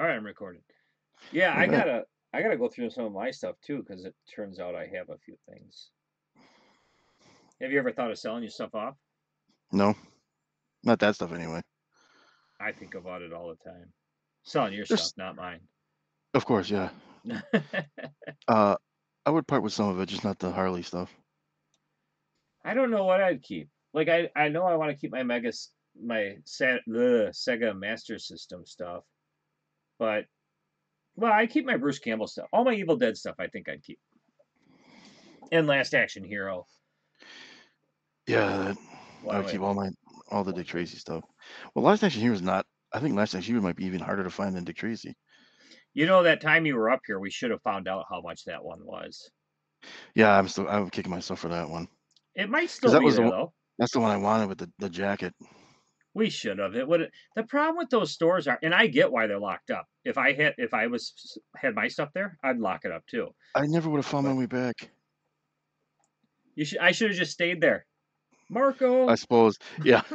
All right, I'm recording. Yeah, I gotta I gotta go through some of my stuff too, because it turns out I have a few things. Have you ever thought of selling your stuff off? No, not that stuff anyway. I think about it all the time. Selling your There's- stuff, not mine. Of course, yeah. Uh, I would part with some of it, just not the Harley stuff. I don't know what I'd keep. Like I, I know I want to keep my Mega, my Sa- the Sega Master System stuff, but well, I keep my Bruce Campbell stuff. All my Evil Dead stuff, I think I'd keep. And Last Action Hero. Yeah, I would keep all my all the Dick Tracy stuff. Well, Last Action Hero is not. I think Last Action Hero might be even harder to find than Dick Tracy. You know, that time you were up here, we should have found out how much that one was. Yeah, I'm still. I'm kicking myself for that one. It might still that be was the there one- though. That's the one I wanted with the, the jacket. We should have. It would. The problem with those stores are, and I get why they're locked up. If I had, if I was had my stuff there, I'd lock it up too. I never would have found my way back. You should. I should have just stayed there. Marco, I suppose. Yeah.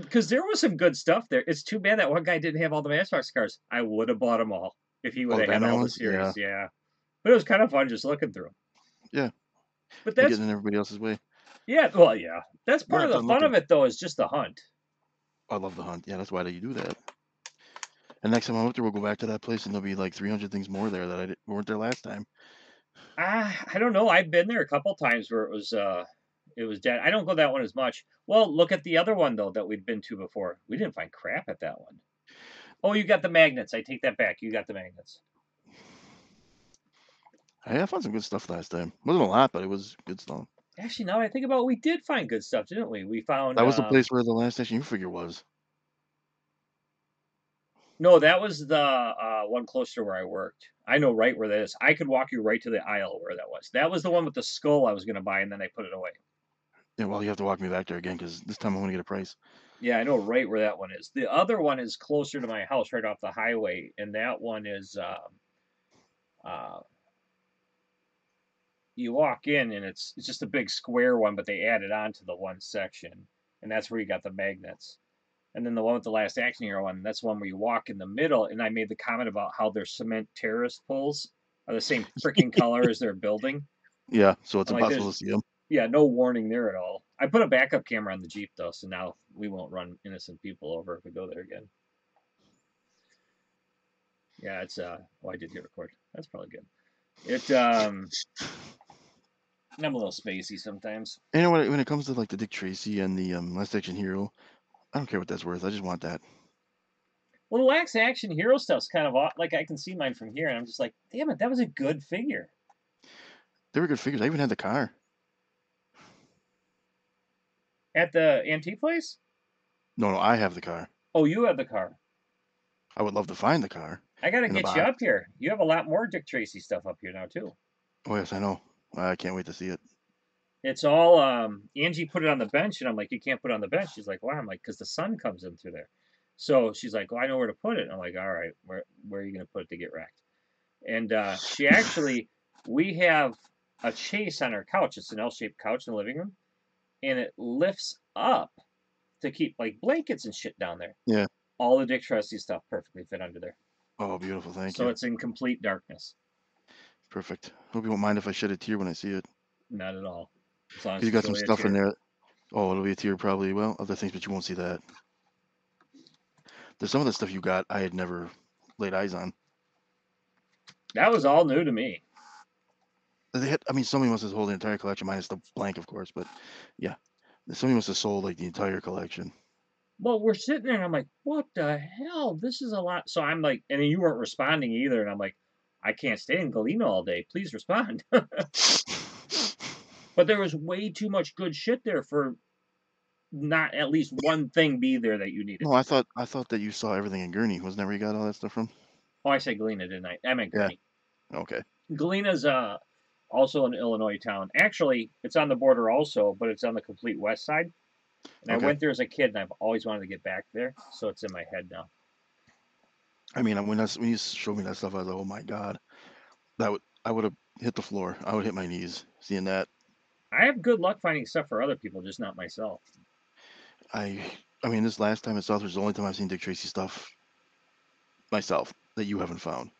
because there was some good stuff there. It's too bad that one guy didn't have all the Matchbox cars. I would have bought them all if he Oh, would have had Batman all the series. Yeah. but it was kind of fun just looking through 'em. Yeah. But You're that's getting in everybody else's way. Yeah. Well, yeah. That's part We're of the fun done of it, though, is just the hunt. I love the hunt. Yeah, that's why you do that. And next time I'm up there, we'll go back to that place, and there'll be like 300 things more there that I didn't, weren't there last time. Ah, I don't know. I've been there a couple times where it was uh it was dead. I don't go that one as much. Well, look at the other one though that we'd been to before. We didn't find crap at that one. Oh, you got the magnets. I take that back. You got the magnets. I found some good stuff last time. wasn't a lot, but it was good stuff. Actually, now I think about it, we did find good stuff, didn't we? We found That was the um, place where the last action you figure was. No, that was the uh, one closer to where I worked. I know right where that is. I could walk you right to the aisle where that was. That was the one with the skull I was going to buy, and then I put it away. Yeah, well, you have to walk me back there again because this time I want to get a price. Yeah, I know right where that one is. The other one is closer to my house, right off the highway, and that one is um, uh, you walk in and it's it's just a big square one, but they added on to the one section, and that's where you got the magnets. And then the one with the last action hero one, that's one where you walk in the middle, and I made the comment about how their cement terrace poles are the same freaking color as their building. Yeah, so it's Like impossible there's- to see them. Yeah, no warning there at all. I put a backup camera on the Jeep though, so now we won't run innocent people over if we go there again. Yeah, it's uh oh I did hit record. That's probably good. It um I'm a little spacey sometimes. You know what? When it comes to like the Dick Tracy and the um, Last Action Hero, I don't care what that's worth. I just want that. Well the lax action hero stuff's kind of off like I can see mine from here and I'm just like, damn it, that was a good figure. They were good figures. I even had the car. At the antique place? No, no, I have the car. Oh, you have the car. I would love to find the car. I gotta get you up here. You have a lot more Dick Tracy stuff up here now too. Oh yes, I know. I can't wait to see it. it's all um Angie put it on the bench and I'm like, you can't put it on the bench. She's like, why? I'm like, because the sun comes in through there. So she's like, well, I know where to put it. I'm like, all right, where where are you gonna put it to get wrecked? And uh, she actually, we have a chase on our couch. It's an L-shaped couch in the living room, and it lifts up to keep like blankets and shit down there. Yeah. All the Dick Tracy stuff perfectly fit under there. Oh, beautiful. Thank so you. So it's in complete darkness. Perfect. Hope you won't mind if I shed a tear when I see it. Not at all. You got some stuff in there. Oh, it'll be a tear probably. Well, other things, but you won't see that. There's some of the stuff you got I had never laid eyes on. That was all new to me. They had, I mean, somebody must have sold the entire collection, minus the blank, of course. But yeah, somebody must have sold like the entire collection. well, we're sitting there and I'm like, what the hell? This is a lot. So I'm like, and then you weren't responding either. And I'm like, I can't stay in Galena all day. Please respond. but there was way too much good shit there for not at least one thing be there that you needed. No, I thought I thought that you saw everything in Gurnee. Wasn't that where you got all that stuff from? Oh, I said Galena, didn't I? I meant Yeah. Gurnee. Okay. Galena's uh, also an Illinois town. Actually, it's on the border also, but it's on the complete west side. And Okay. I went there as a kid, and I've always wanted to get back there. So it's in my head now. I mean, when I, when you showed me that stuff, I was like, oh my god, that would I would have hit the floor. I would hit my knees seeing that. I have good luck finding stuff for other people, just not myself. I I mean, this last time at Southridge is the only time I've seen Dick Tracy stuff myself that you haven't found.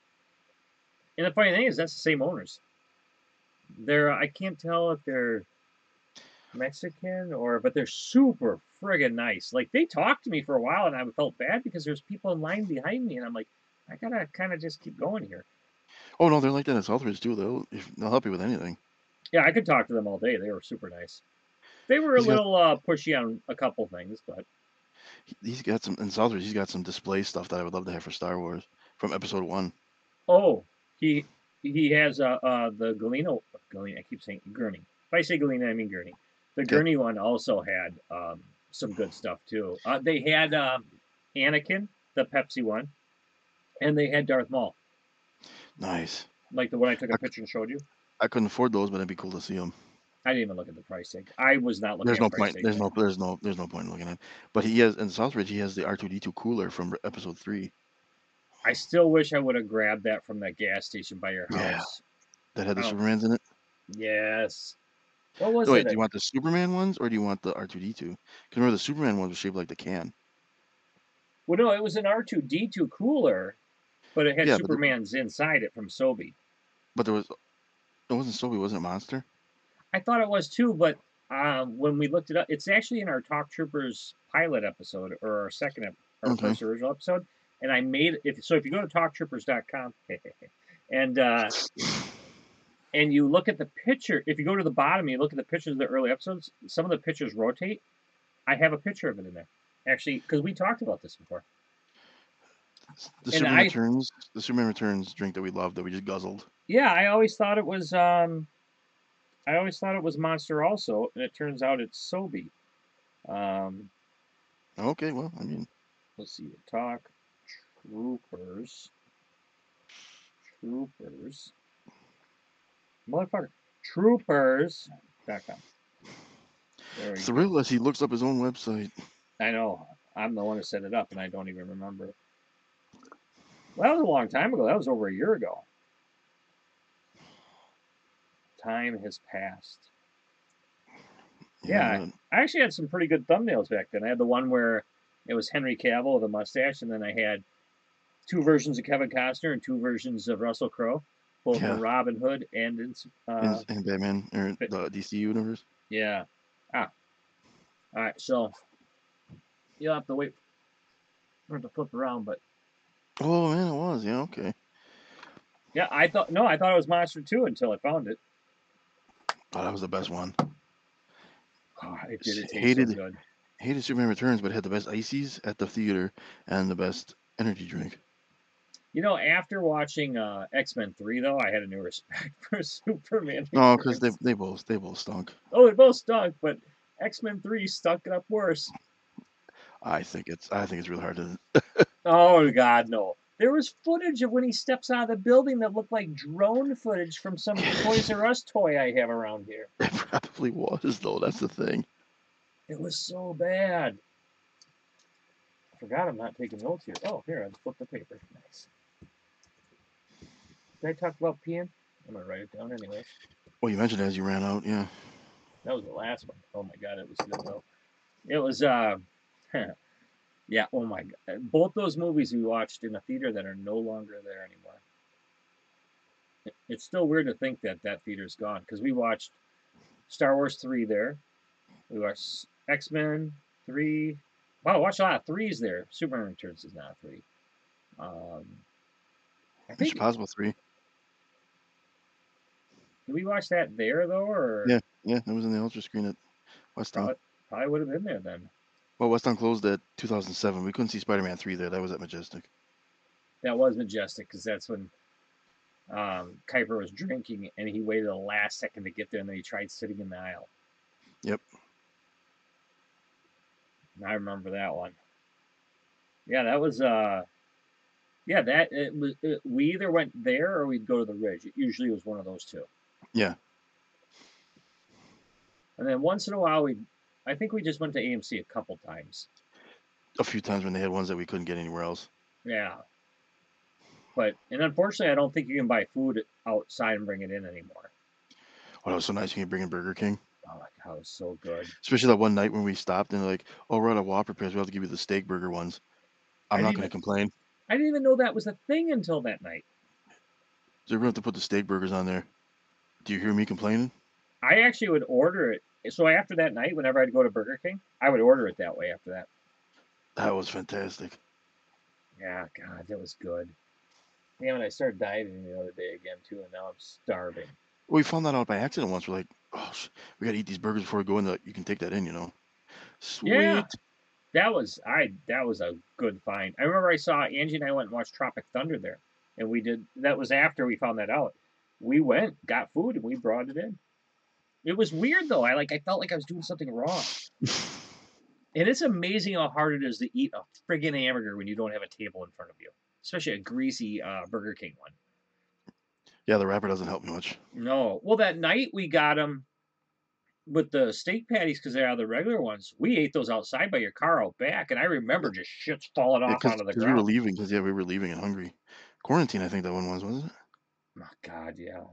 And the funny thing is, that's the same owners. They're I can't tell if they're Mexican or, but they're super friggin' nice. Like they talked to me for a while, and I felt bad because there's people in line behind me, and I'm like, I gotta kind of just keep going here. Oh no, they're like that at Southridge too. They'll if, they'll help you with anything. Yeah, I could talk to them all day. They were super nice. They were a He's got- little uh, pushy on a couple things, but He- He's got some in Southridge. He's got some display stuff that I would love to have for Star Wars from Episode One. oh, he he has uh, uh the Galeno Galena. I keep saying Gurnee. If I say Galena, I mean Gurnee. The Okay. Gurnee one also had um, some good stuff too. Uh, they had um, Anakin, the Pepsi one, and they had Darth Maul, Nice. like the one I took a picture and showed you. I couldn't afford those, but it'd be cool to see them. I didn't even look at the price tag. I was not looking. There's at no price point. There's no. There's no. There's no point in looking at. But he has in Southridge. He has the R2D2 cooler from Episode Three I still wish I would have grabbed that from that gas station by your Yeah. house. that had the Oh. Supermans in it. Yes. What was So wait, it? do you want the Superman ones or do you want the R2D2? Because remember the Superman ones were shaped like the can. Well, no, it was an R two D two cooler, but it had Yeah, but the- Superman's inside it from Sobe. But there was. It wasn't Sobe. Wasn't it Monster? I thought it was too, but um, when we looked it up, it's actually in our Talk Troopers pilot episode or our second, ep- our Okay. first original episode. And I made if so if you go to talktroopers.com and uh, and you look at the picture, if you go to the bottom, and you look at the pictures of the early episodes. Some of the pictures rotate. I have a picture of it in there, actually, because we talked about this before. The And Superman I- Returns. The Superman Returns drink that we loved that we just guzzled. Yeah, I always thought it was um I always thought it was Monster also, and it turns out it's Sobe. Um Okay, well, I mean, let's see, talk troopers. Troopers. Motherfucker. Troopers.com. There we go. thrill as he looks up his own website. I know. I'm the one who set it up and I don't even remember. Well, that was a long time ago. That was over a year ago. Time has passed. Yeah, but- I actually had some pretty good thumbnails back then. I had the one where it was Henry Cavill with a mustache, and then I had two versions of Kevin Costner and two versions of Russell Crowe, both Yeah. in Robin Hood and in. Uh, Batman or the DC universe. yeah. Ah. All right, so you'll have to wait for it to flip around, but Oh man, it was. Yeah, okay. yeah, I thought no, I thought it was Monster Two until I found it. Oh, that was the best one. Oh, it did it Hated- so. Hated Superman Returns, but it had the best ices at the theater and the best energy drink. You know, after watching uh, X Men Three, though, I had a new respect for Superman. Oh, because they they both they both stunk. Oh, they both stunk, but X Men Three stunk it up worse. I think it's I think it's really hard to. Oh God, no! There was footage of when he steps out of the building that looked like drone footage from some Toys R Us toy I have around here. It probably was though. That's the thing. It was so bad. I forgot I'm not taking notes here. Oh, here I flipped the paper. Nice. Did I talk about peeing? I'm gonna write it down anyway. Well, you mentioned it as you ran out. Yeah. That was the last one. Oh my god, it was good though. It was uh yeah, oh my god. Both those movies we watched in a theater that are no longer there anymore. It's still weird to think that that theater's gone because we watched Star Wars 3 there. We watched X-Men 3. Wow, watch a lot of threes there. Superman Returns is not a 3. Um I Mission think Possible three. Did we watch that there though or Yeah. Yeah, it was in the ultra screen at West Town. probably, probably would have been there then. Well, West Town closed at 2007. We couldn't see Spider-Man three there. That was at Majestic. that was majestic because that's when um, Kuiper was drinking and he waited the last second to get there and then he tried sitting in the aisle. Yep. I remember that one. Yeah, that was uh, yeah that it was. It, we either went there or we'd go to the Ridge. It usually was one of those two. Yeah. And then once in a while we, I think we just went to AMC a couple times. A few times when they had ones that we couldn't get anywhere else. Yeah. But and unfortunately, I don't think you can buy food outside and bring it in anymore. Oh, that was so nice. You can bring in Burger King. Oh my god, it was so good. Especially that one night when we stopped and they're like, "Oh, we're out of Whopper pairs. We have to give you the steak burger ones." I'm I not going to complain. I didn't even know that was a thing until that night. So we're going to have to put the steak burgers on there. Do you hear me complaining? I actually would order it. So after that night, whenever I'd go to Burger King, I would order it that way after that. That was fantastic. Yeah, God, that was good. Damn it, I started dieting the other day again too, and now I'm starving. We found that out by accident once. We're like, "Oh, we got to eat these burgers before we go in. The, you can take that in, you know." Sweet. Yeah. That was I. That was a good find. I remember I saw Angie and I went and watched Tropic Thunder there, and we did. That was after we found that out. We went, got food, and we brought it in. It was weird though. I like. I felt like I was doing something wrong. And it's amazing how hard it is to eat a friggin' hamburger when you don't have a table in front of you, especially a greasy uh, Burger King one. yeah, the wrapper doesn't help much. No. Well, that night we got them with the steak patties because they're the regular ones. We ate those outside by your car out back, and I remember just shits falling off Because onto the ground. we were leaving. Because yeah, we were leaving and hungry. Quarantine, I think that one was, wasn't it? Oh, God, yeah.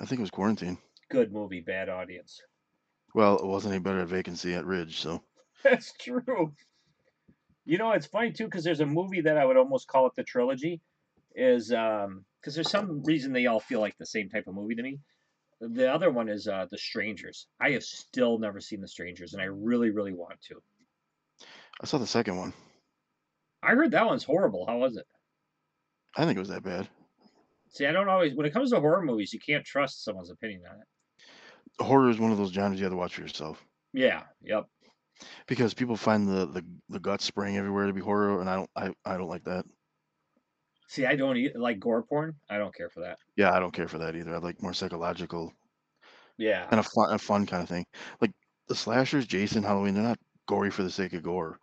I think it was quarantine. Good movie, bad audience. Well, it wasn't any better at vacancy at Ridge, so That's true. You know, it's funny too because there's a movie that I would almost call it the trilogy, is um because there's some reason they all feel like the same type of movie to me. The other one is uh The Strangers. I have still never seen The Strangers, and I really, really want to. I saw the second one. I heard that one's horrible. How was it? I think it was that bad. See, I don't always when it comes to horror movies, you can't trust someone's opinion on it. Horror is one of those genres you have to watch for yourself Yeah, yep. because people find the the, the guts spraying everywhere to be horror, and I don't I, I don't like that. See, I don't eat, like gore porn. I don't care for that. Yeah, I don't care for that either. I like more psychological Yeah. and a fun a fun kind of thing. Like the slashers, Jason, Halloween, they're not gory for the sake of gore.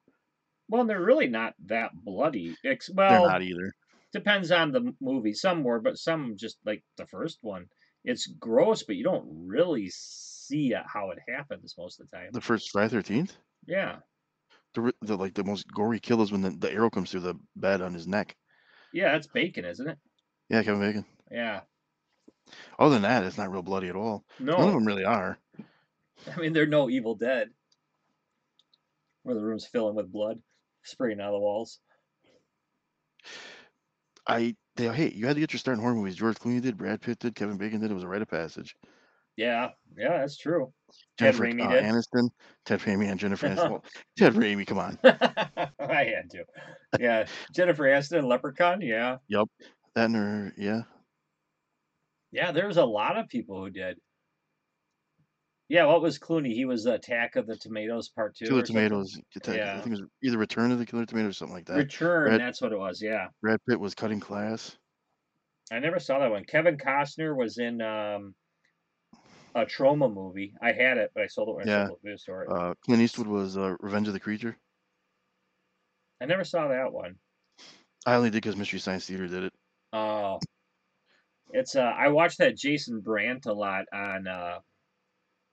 Well, and they're really not that bloody. Ex- They're well, not either. Depends on the movie. Some were, but some just like the first one. It's gross, but you don't really see how it happens most of the time. The first Friday Thirteenth, Yeah, the, the like the most gory kill is when the, the arrow comes through the bed on his neck. yeah, that's bacon, isn't it? Yeah, Kevin Bacon. Yeah. Other than that, it's not real bloody at all. No, None of them really are. I mean they're no Evil Dead, where the room's filling with blood, spraying out of the walls. I they hey, you had to get your start in horror movies. George Clooney did, Brad Pitt did, Kevin Bacon did. It was a rite of passage. Yeah, yeah, that's true. Ted Jennifer Raimi uh, did. Aniston, Ted Raimi, and Jennifer Aniston. Well, Ted Raimi, come on, I had to. Yeah, Jennifer Aniston, Leprechaun. Yeah, Yep. that and her, yeah. yeah. There was a lot of people who did. Yeah, what was Clooney? He was the Attack of the Tomatoes Part Two. Killer? Tomatoes. Attack- I think it was either Return of the Killer Tomatoes or something like that. Return. Brad- That's what it was. Yeah, Brad Pitt was cutting class. I never saw that one. Kevin Costner was in um, a Troma movie. I had it, but I sold it when I Yeah. sold the video store. Uh, Clint Eastwood was uh, Revenge of the Creature. I never saw that one. I only did because Mystery Science Theater did it. Oh, it's uh, I watched that Jason Brandt a lot on uh,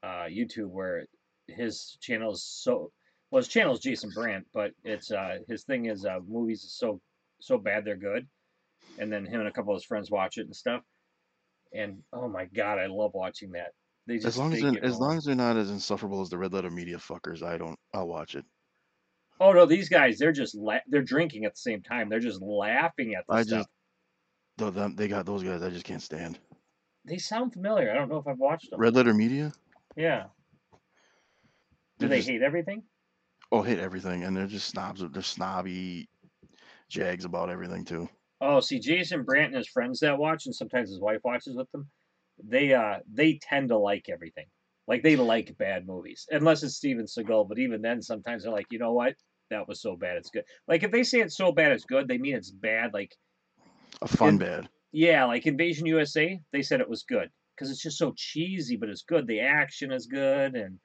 uh, YouTube, where his channel is so well. His channel is Jason Brandt, but it's uh, his thing is uh, movies is so so bad they're good, and then him and a couple of his friends watch it and stuff. And oh my god, I love watching that. They just As long as they're, as long as they're not as insufferable as the Red Letter Media fuckers, I don't. I'll watch it. Oh no, these guys they're just la- they're drinking at the same time. They're just laughing at the I stuff. just- Though them, they got those guys, I just can't stand. They sound familiar. I don't know if I've watched them. Red Letter Media. Yeah. Do They're they just- hate everything? Oh, hate everything, and they're just snobs. They're snobby jags about everything too. Oh, see, Jason Brandt and his friends that watch, and sometimes his wife watches with them. They uh they tend to like everything. Like they like bad movies, unless it's Steven Seagal. But even then, sometimes they're like, you know what, that was so bad it's good. Like if they say it's so bad it's good, they mean it's bad. Like A fun And- bad. yeah, like Invasion USA, they said it was good because it's just so cheesy, but it's good. The action is good, and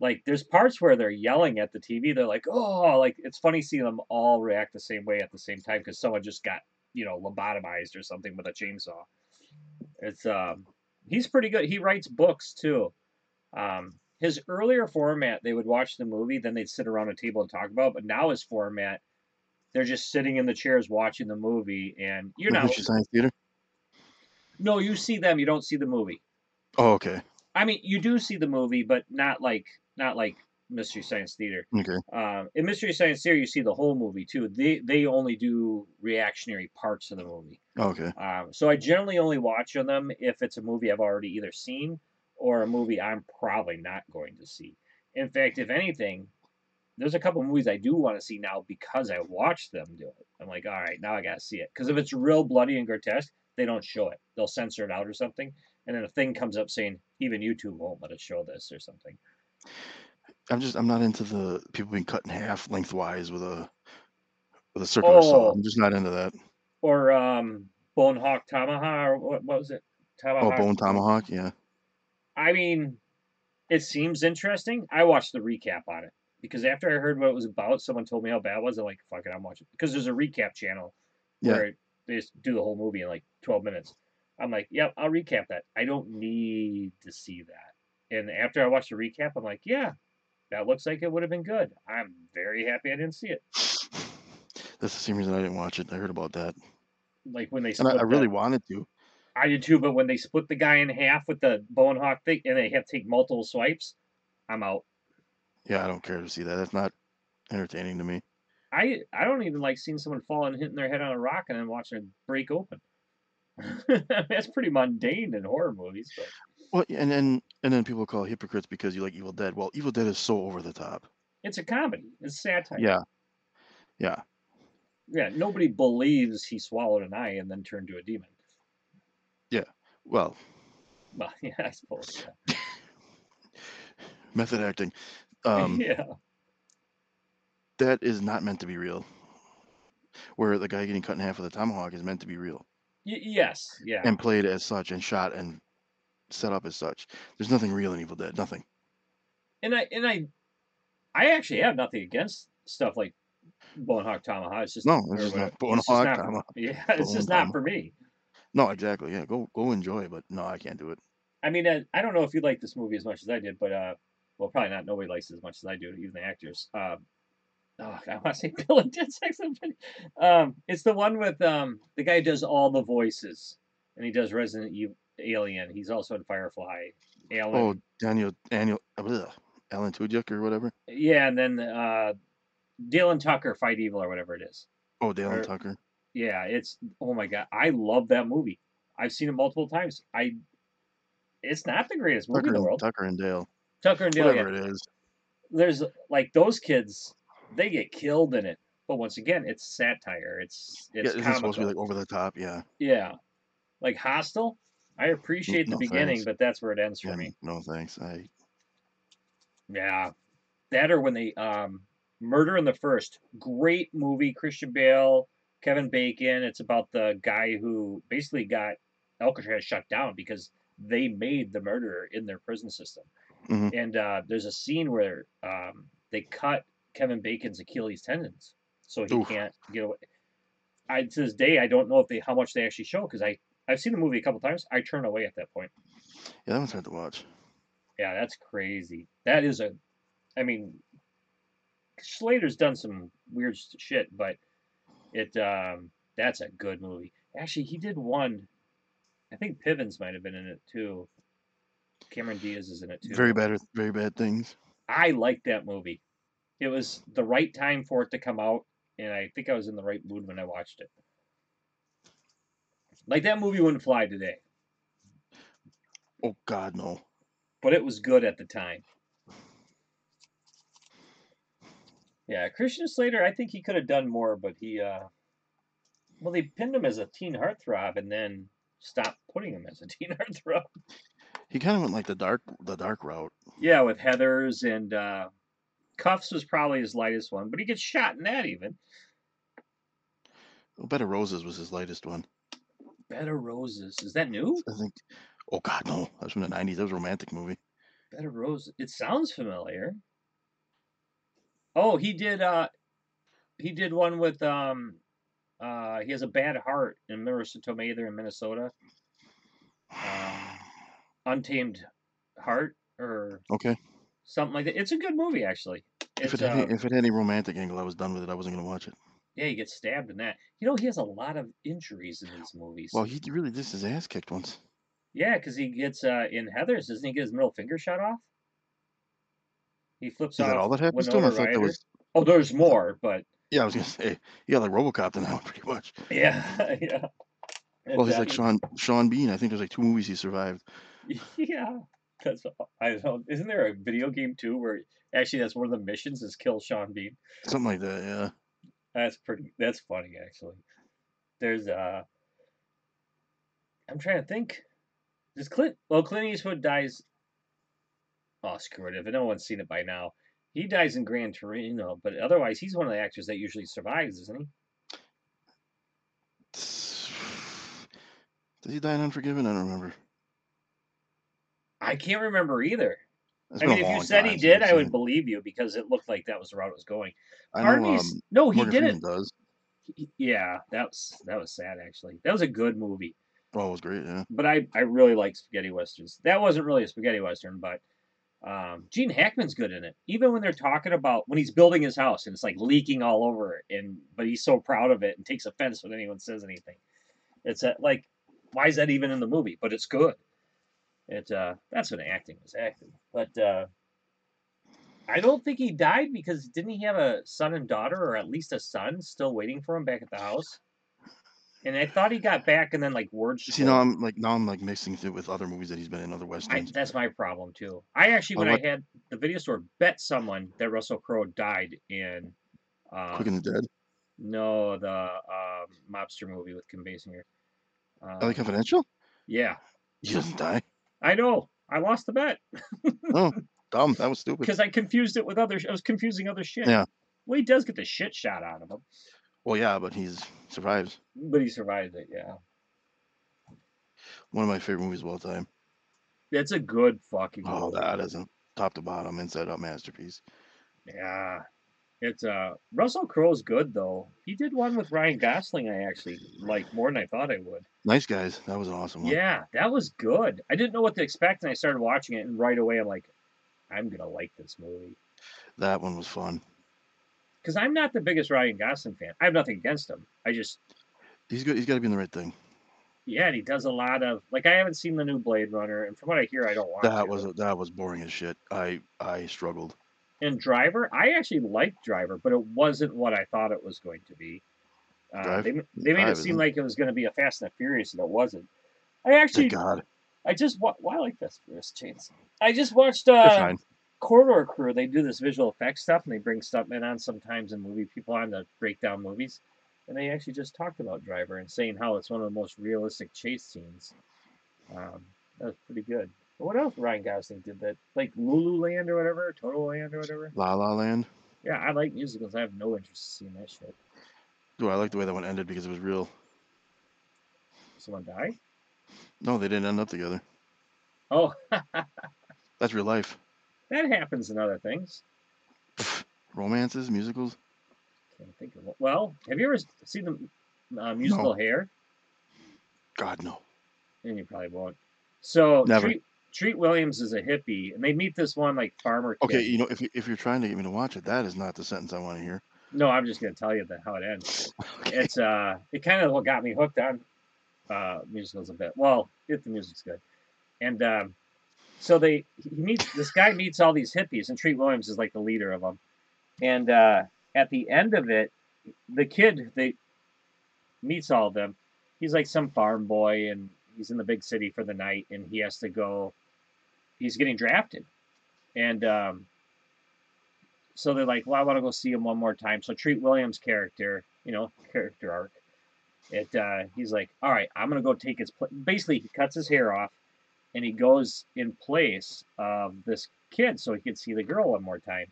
like there's parts where they're yelling at the TV. They're like, oh, like it's funny seeing them all react the same way at the same time because someone just got you know lobotomized or something with a chainsaw. It's um, he's pretty good. He writes books too. Um, his earlier format, they would watch the movie, then they'd sit around a table and talk about. it, But now his format, they're just sitting in the chairs watching the movie, and you're not Mystery Science Theater. No, you see them. You don't see the movie. Oh, okay. I mean, you do see the movie, but not like not like Mystery Science Theater. Okay. Um, in Mystery Science Theater, you see the whole movie too. They they only do reactionary parts of the movie. Okay. Um, so I generally only watch on them if it's a movie I've already either seen or a movie I'm probably not going to see. In fact, if anything, there's a couple movies I do want to see now because I watched them do it. I'm like, all right, now I gotta see it. Because if it's real bloody and grotesque, they don't show it. They'll censor it out or something. And then a thing comes up saying even YouTube won't let us show this or something. I'm just I'm not into the people being cut in half lengthwise with a with a circular saw. Oh, I'm just not into that. or um, Bone Hawk Tomahawk, or what, what was it? Oh, bone tomahawk. Yeah. I mean, it seems interesting. I watched the recap on it because after I heard what it was about, someone told me how bad it was. I'm like, fuck it, I'm watching. Because there's a recap channel Yeah. where they just do the whole movie in like 12 minutes. I'm like, yep, I'll recap that. I don't need to see that. And after I watched the recap, I'm like, yeah, that looks like it would have been good. I'm very happy I didn't see it. That's the same reason I didn't watch it. I heard about that, Like when they and I, I really the, wanted to. I did too, but when they split the guy in half with the bone hawk thing and they have to take multiple swipes, I'm out. Yeah, I don't care to see that. That's not entertaining to me. I I don't even like seeing someone fall and hitting their head on a rock and then watching it break open. That's pretty mundane in horror movies, but Well, and then and then people call hypocrites because you like Evil Dead. Well, Evil Dead is so over the top. it's a comedy. It's satire. Yeah, yeah. Yeah, nobody believes he swallowed an eye and then turned to a demon. Yeah. Well, Well, yeah, I suppose. Yeah. method acting. Um, yeah. That is not meant to be real. Where the guy getting cut in half with a tomahawk is meant to be real Y- yes. Yeah. and played as such and shot and set up as such. There's nothing real in Evil Dead. Nothing. And I and I I actually have nothing against stuff like Bone Hawk Tomahawk. It's just No, it's just not Bone It's just Hawk not. Tomahawk. Yeah, it's Bone just not Tomahawk. for me. No, exactly. Yeah, go go enjoy, but no, I can't do it. I mean, I, I don't know if you like this movie as much as I did, but uh, well, probably not. Nobody likes it as much as I do, even the actors. Um, oh, I want to say Bill and Ted Sex and the City. Um, it's the one with um the guy who does all the voices, and he does Resident Evil Alien. He's also in Firefly. Alan. Oh, Daniel Daniel ugh, Alan Tudyk or whatever. Yeah, and then uh, Dylan Tucker Fight Evil or whatever it is. Oh, Dale Or- Tucker. Yeah, it's oh my god, I love that movie. I've seen it multiple times. I, it's not the greatest movie in the world. Tucker and Dale. Tucker and Dale. yeah. Whatever it is. there's like those kids, they get killed in it. But once again, it's satire. It's it's it supposed to be like over the top? Yeah. yeah, like Hostel. I appreciate the no beginning, thanks. but that's where it ends for yeah me. no thanks. I Yeah, that or when they um Murder in the First, great movie. Christian Bale, Kevin Bacon. It's about the guy who basically got Alcatraz shut down because they made the murderer in their prison system. Mhm. And uh, there's a scene where um, they cut Kevin Bacon's Achilles tendons, so he Oof. can't get away. I to this day I don't know if they how much they actually show because I I've seen the movie a couple times. I turn away at that point. yeah, that one's hard to watch. Yeah, that's crazy. That is a, I mean, Slater's done some weird shit, but it um that's a good movie. Actually, he did one. I think Pivens might have been in it too. Cameron Diaz is in it too. Very bad, very bad things. I like that movie. It was the right time for it to come out, and I think I was in the right mood when I watched it. Like that movie wouldn't fly today, Oh God, no. but it was good at the time. Yeah, Christian Slater, I think he could have done more, but he uh well they pinned him as a teen heartthrob and then stopped putting him as a teen heartthrob. He kind of went like the dark, the dark route. Yeah, with Heathers and uh Cuffs was probably his lightest one, but he gets shot in that even. Well, Bed of Roses was his lightest one. Bed of Roses. Is that new? I think. Oh God, no. That was from the '90s. That was a romantic movie. Bed of Roses. It sounds familiar. Oh, he did uh he did one with um uh he has a bad heart in Marisa Tomei there in Minnesota. Um, Untamed Heart or Okay. Something like that. It's a good movie actually. If it had uh, any, if it had any romantic angle, I was done with it. I wasn't gonna watch it. yeah, he gets stabbed in that. You know, he has a lot of injuries in these movies. Well, he really just his ass kicked once. Yeah, because he gets uh, in Heather's, doesn't he get his middle finger shot off? He flips Is off. that all that happens to him? I thought Ryder. was. Oh, there's more, but Yeah, I was gonna say. Yeah, like RoboCop then, that one, pretty much. yeah, yeah. Well, And, he's like Sean Sean Bean. I think there's like two movies he survived. Yeah, that's I don't. Isn't there a video game too where actually that's one of the missions is kill Sean Bean? Something like that. Yeah. That's pretty. That's funny actually. There's uh. I'm trying to think. Does Clint? Well, Clint Eastwood dies. Oh, screw it! If no one's seen it by now, he dies in Gran Torino. But otherwise, he's one of the actors that usually survives, isn't he? Did he die in Unforgiven? I don't remember. I can't remember either. It's I mean, if you said he did, I've would believe you because it looked like that was the route it was going. I know. Um, no, he Morgan didn't. does. He- Yeah, that was that was sad actually. That was a good movie. Oh, it was great. Yeah. but I, I really like spaghetti westerns. That wasn't really a spaghetti western, but um, Gene Hackman's good in it. Even when they're talking about when he's building his house and it's like leaking all over, it, and but he's so proud of it and takes offense when anyone says anything. It's a, like, why is that even in the movie? But it's good. It uh, that's when acting was acting. But uh, I don't think he died because didn't he have a son and daughter, or at least a son, still waiting for him back at the house? And I thought he got back, and then like words. See now I'm like now I'm like mixing it with other movies that he's been in, other I, westerns. that's my problem too. I actually, I when I had the video store, bet someone that Russell Crowe died in. Um, Quick and the Dead. no, the um, mobster movie with Kim Basinger. Uh, LA Confidential. yeah, He doesn't die. I know. I lost the bet oh, Dumb. That was stupid. because I confused it with other. I was confusing other shit. Yeah. Well, he does get the shit shot out of him, Well, yeah, but he's survives. but he survives it. Yeah, One of my favorite movies of all time. it's a good fucking. Oh, movie. that is a top to bottom, inside out masterpiece. Yeah. It's uh Russell Crowe's good though. He did one with Ryan Gosling I actually like more than I thought I would. Nice guys. That was an awesome. One. Yeah, that was good. I didn't know what to expect and I started watching it and right away I'm like I'm going to like this movie That one was fun. cuz I'm not the biggest Ryan Gosling fan. I have nothing against him. I just He's good. He's got to be in the right thing. yeah, and he does a lot of like I haven't seen the new Blade Runner and from what I hear I don't want That to. was that was boring as shit. I I struggled. And Driver, I actually liked Driver, but it wasn't what I thought it was going to be. Uh, Drive? they, they made it seem like it was going to be a Fast and the Furious, and it wasn't. I actually, God. I just wa- well, I like Fast and Furious chains. I just watched uh. Corridor Crew. They do this visual effects stuff, and they bring stuntmen on sometimes and movie people on to break down movies. And they actually just talked about Driver and saying how it's one of the most realistic chase scenes. Um, that was pretty good. What else Ryan Gosling did that? Like Lululand or whatever, Total Land or whatever. La La Land. Yeah, I like musicals. I have no interest in seeing that shit. Dude, I like the way that one ended because it was real. Someone die? No, they didn't end up together. Oh, That's real life. that happens in other things. Romances, musicals. Can't think of it. Well, have you ever seen the uh, musical Hair? God no. And you probably won't. So Never. Treat Williams is a hippie, and they meet this one like farmer. Kid. Okay, you know if you, if you're trying to get me to watch it, that is not the sentence I want to hear. No, I'm just gonna tell you that how it ends. It's uh, it kind of what got me hooked on uh musicals a bit. Well, if the music's good, and um, so they he meets this guy meets all these hippies, and Treat Williams is like the leader of them. And uh, at the end of it, the kid they meets all of them. He's like some farm boy, and he's in the big city for the night, and he has to go. He's getting drafted, and um, so they're like, "Well, I want to go see him one more time." So Treat Williams' character, you know, character arc. It uh, he's like, "All right, I'm gonna go take his place." Basically, he cuts his hair off, and he goes in place of this kid so he can see the girl one more time.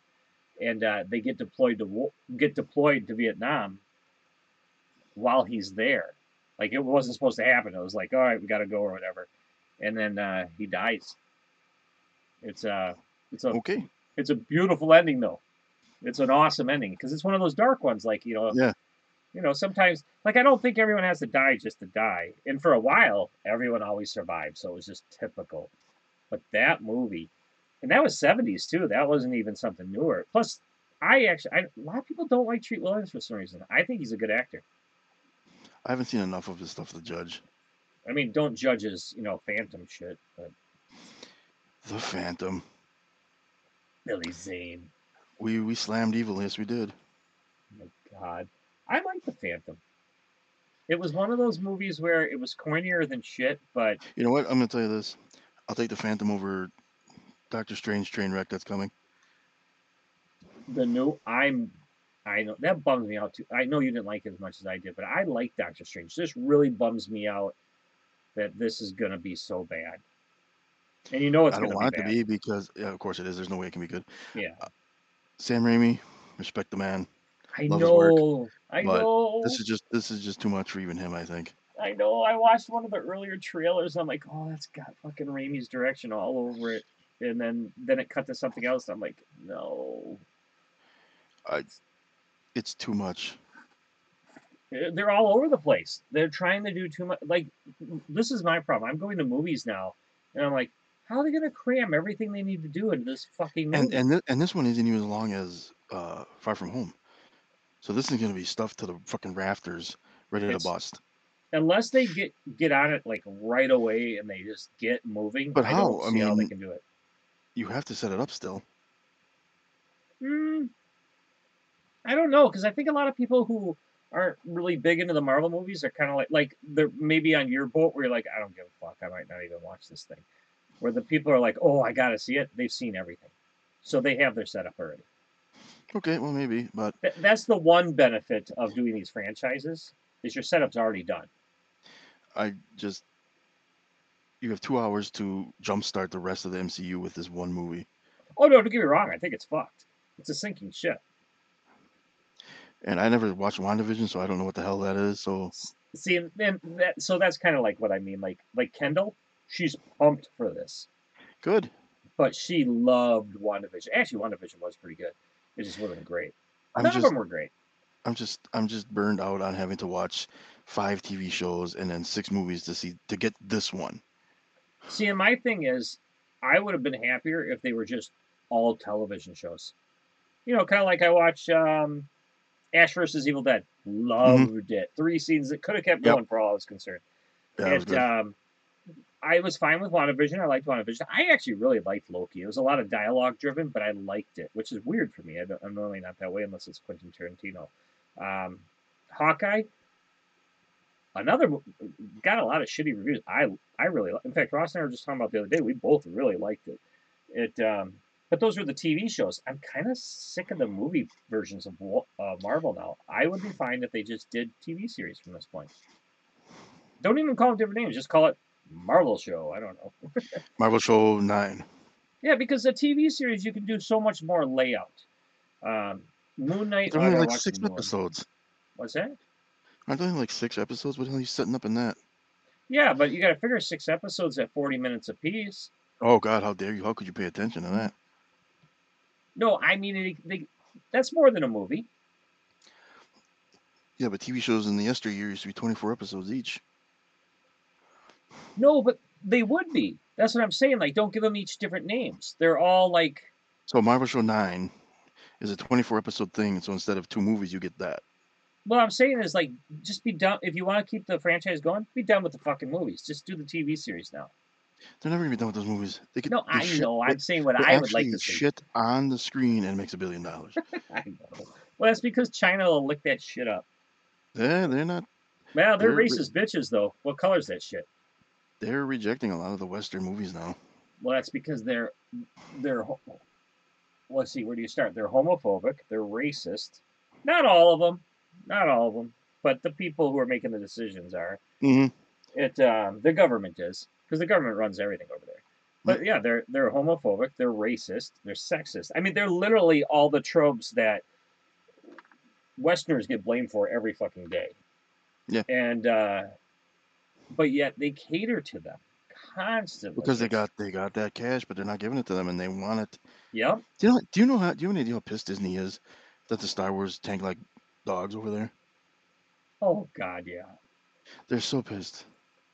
And uh, they get deployed to get deployed to Vietnam while he's there. Like it wasn't supposed to happen. It was like, "All right, we got to go" or whatever. And then uh, he dies. It's a it's a Okay. it's a beautiful ending though. It's an awesome ending because it's one of those dark ones. Like you know, Yeah. you know, sometimes like I don't think everyone has to die just to die. And for a while, everyone always survived, so it was just typical. But that movie, and that was seventies too. That wasn't even something newer. Plus, I actually, I, a lot of people don't like Treat Williams for some reason. I think he's a good actor. I haven't seen enough of his stuff to judge. I mean, don't judge his, you know, Phantom shit, but The Phantom. Billy Zane. We we slammed evil. Yes, we did. My God, I like the Phantom. It was one of those movies where it was cornier than shit, but You know what? I'm gonna tell you this. I'll take the Phantom over Doctor Strange train wreck that's coming. the new I'm I know that bums me out too. I know you didn't like it as much as I did, but I like Doctor Strange. This really bums me out that this is gonna be so bad. And you know it's I don't want it to be because yeah, of course it is. There's no way it can be good. Yeah. Sam Raimi, respect the man. I love his work, know. I know. This is just this is just too much for even him. I think. I know. I watched one of the earlier trailers. I'm like, oh, that's got fucking Raimi's direction all over it. And then then it cut to something else. I'm like, no. I. It's too much. Eh, They're all over the place. They're trying to do too much. Like, this is my problem. I'm going to movies now, and I'm like, how are they going to cram everything they need to do into this fucking movie? And and th- and this one isn't even as long as uh, Far From Home. So this is gonna be stuffed to the fucking rafters, ready It's- to bust. Unless they get get on it like right away and they just get moving, But I how? don't I mean, how they can do it. You have to set it up still. Mm, I don't know because I think a lot of people who aren't really big into the Marvel movies are kind of like like they're maybe on your boat where you're like I don't give a fuck I might not even watch this thing. Where the people are like oh I gotta see it they've seen everything, so they have their setup already. Okay, well maybe, but Th- that's the one benefit of doing these franchises is your setup's already done. I just you have two hours to jumpstart the rest of the MCU with this one movie. Oh no, don't get me wrong I think it's fucked. It's a sinking ship. And I never watched WandaVision, so I don't know what the hell that is. So See, and that so that's kind of like what I mean. Like like Kendall, she's pumped for this. good. but she loved WandaVision. Actually, WandaVision was pretty good. It just wasn't great. I'm None just of them were great. I'm just I'm just burned out on having to watch five TV shows and then six movies to see to get this one. See, and my thing is, I would have been happier if they were just all television shows. You know, kind of like I watch um, Ash versus Evil Dead. Loved it. Three seasons that could have kept Mm-hmm. Yep. going for all I was concerned. Yeah, it was um, I was fine with WandaVision. I liked WandaVision. I actually really liked Loki. It was a lot of dialogue driven, but I liked it, which is weird for me. I I'm normally not that way unless it's Quentin Tarantino. Um, Hawkeye, another got a lot of shitty reviews. I I really, in fact, Ross and I were just talking about the other day. We both really liked it. It, um, but those were the TV shows. I'm kind of sick of the movie versions of uh, Marvel now. I would be fine if they just did TV series from this point. Don't even call them different names. Just call it Marvel Show. I don't know. Marvel Show nine. Yeah, because the TV series you can do so much more layout. Um, Moon Knight. They're only like six episodes. What's that? Aren't they only like six episodes? What the hell are you setting up in that? Yeah, but you got to figure six episodes at 40 minutes apiece. Oh God, how dare you? How could you pay attention to that? No, I mean, it, they, that's more than a movie. Yeah, but TV shows in the yesteryear used to be 24 episodes each. No, but they would be. That's what I'm saying. Like, don't give them each different names. They're all like, So Marvel Show nine is a 24 episode thing. So instead of two movies, you get that. what I'm saying is like, just be done. If you want to keep the franchise going, be done with the fucking movies. Just do the TV series now. They're never gonna be done with those movies. They could. No, they I shit- know. I'm saying what I would like to see. shit on the screen and makes a billion dollars. I know. Well, that's because China will lick that shit up. yeah, they're not. Well, they're They're re- racist bitches, though. What color's that shit? They're rejecting a lot of the Western movies now. Well, that's because they're they're. Let's see, where do you start? They're homophobic. They're racist. Not all of them. Not all of them. But the people who are making the decisions are. hmm It um, the government is because the government runs everything over there. But yeah, they're they're homophobic. They're racist. They're sexist. I mean, they're literally all the tropes that Westerners get blamed for every fucking day. Yeah. And uh, but yet they cater to them constantly Because they got they got that cash, but they're not giving it to them, and they want it. Yep. Do you know? Do you know how? Do you have any idea how pissed Disney is that the Star Wars tank like dogs over there? Oh God, yeah. They're so pissed.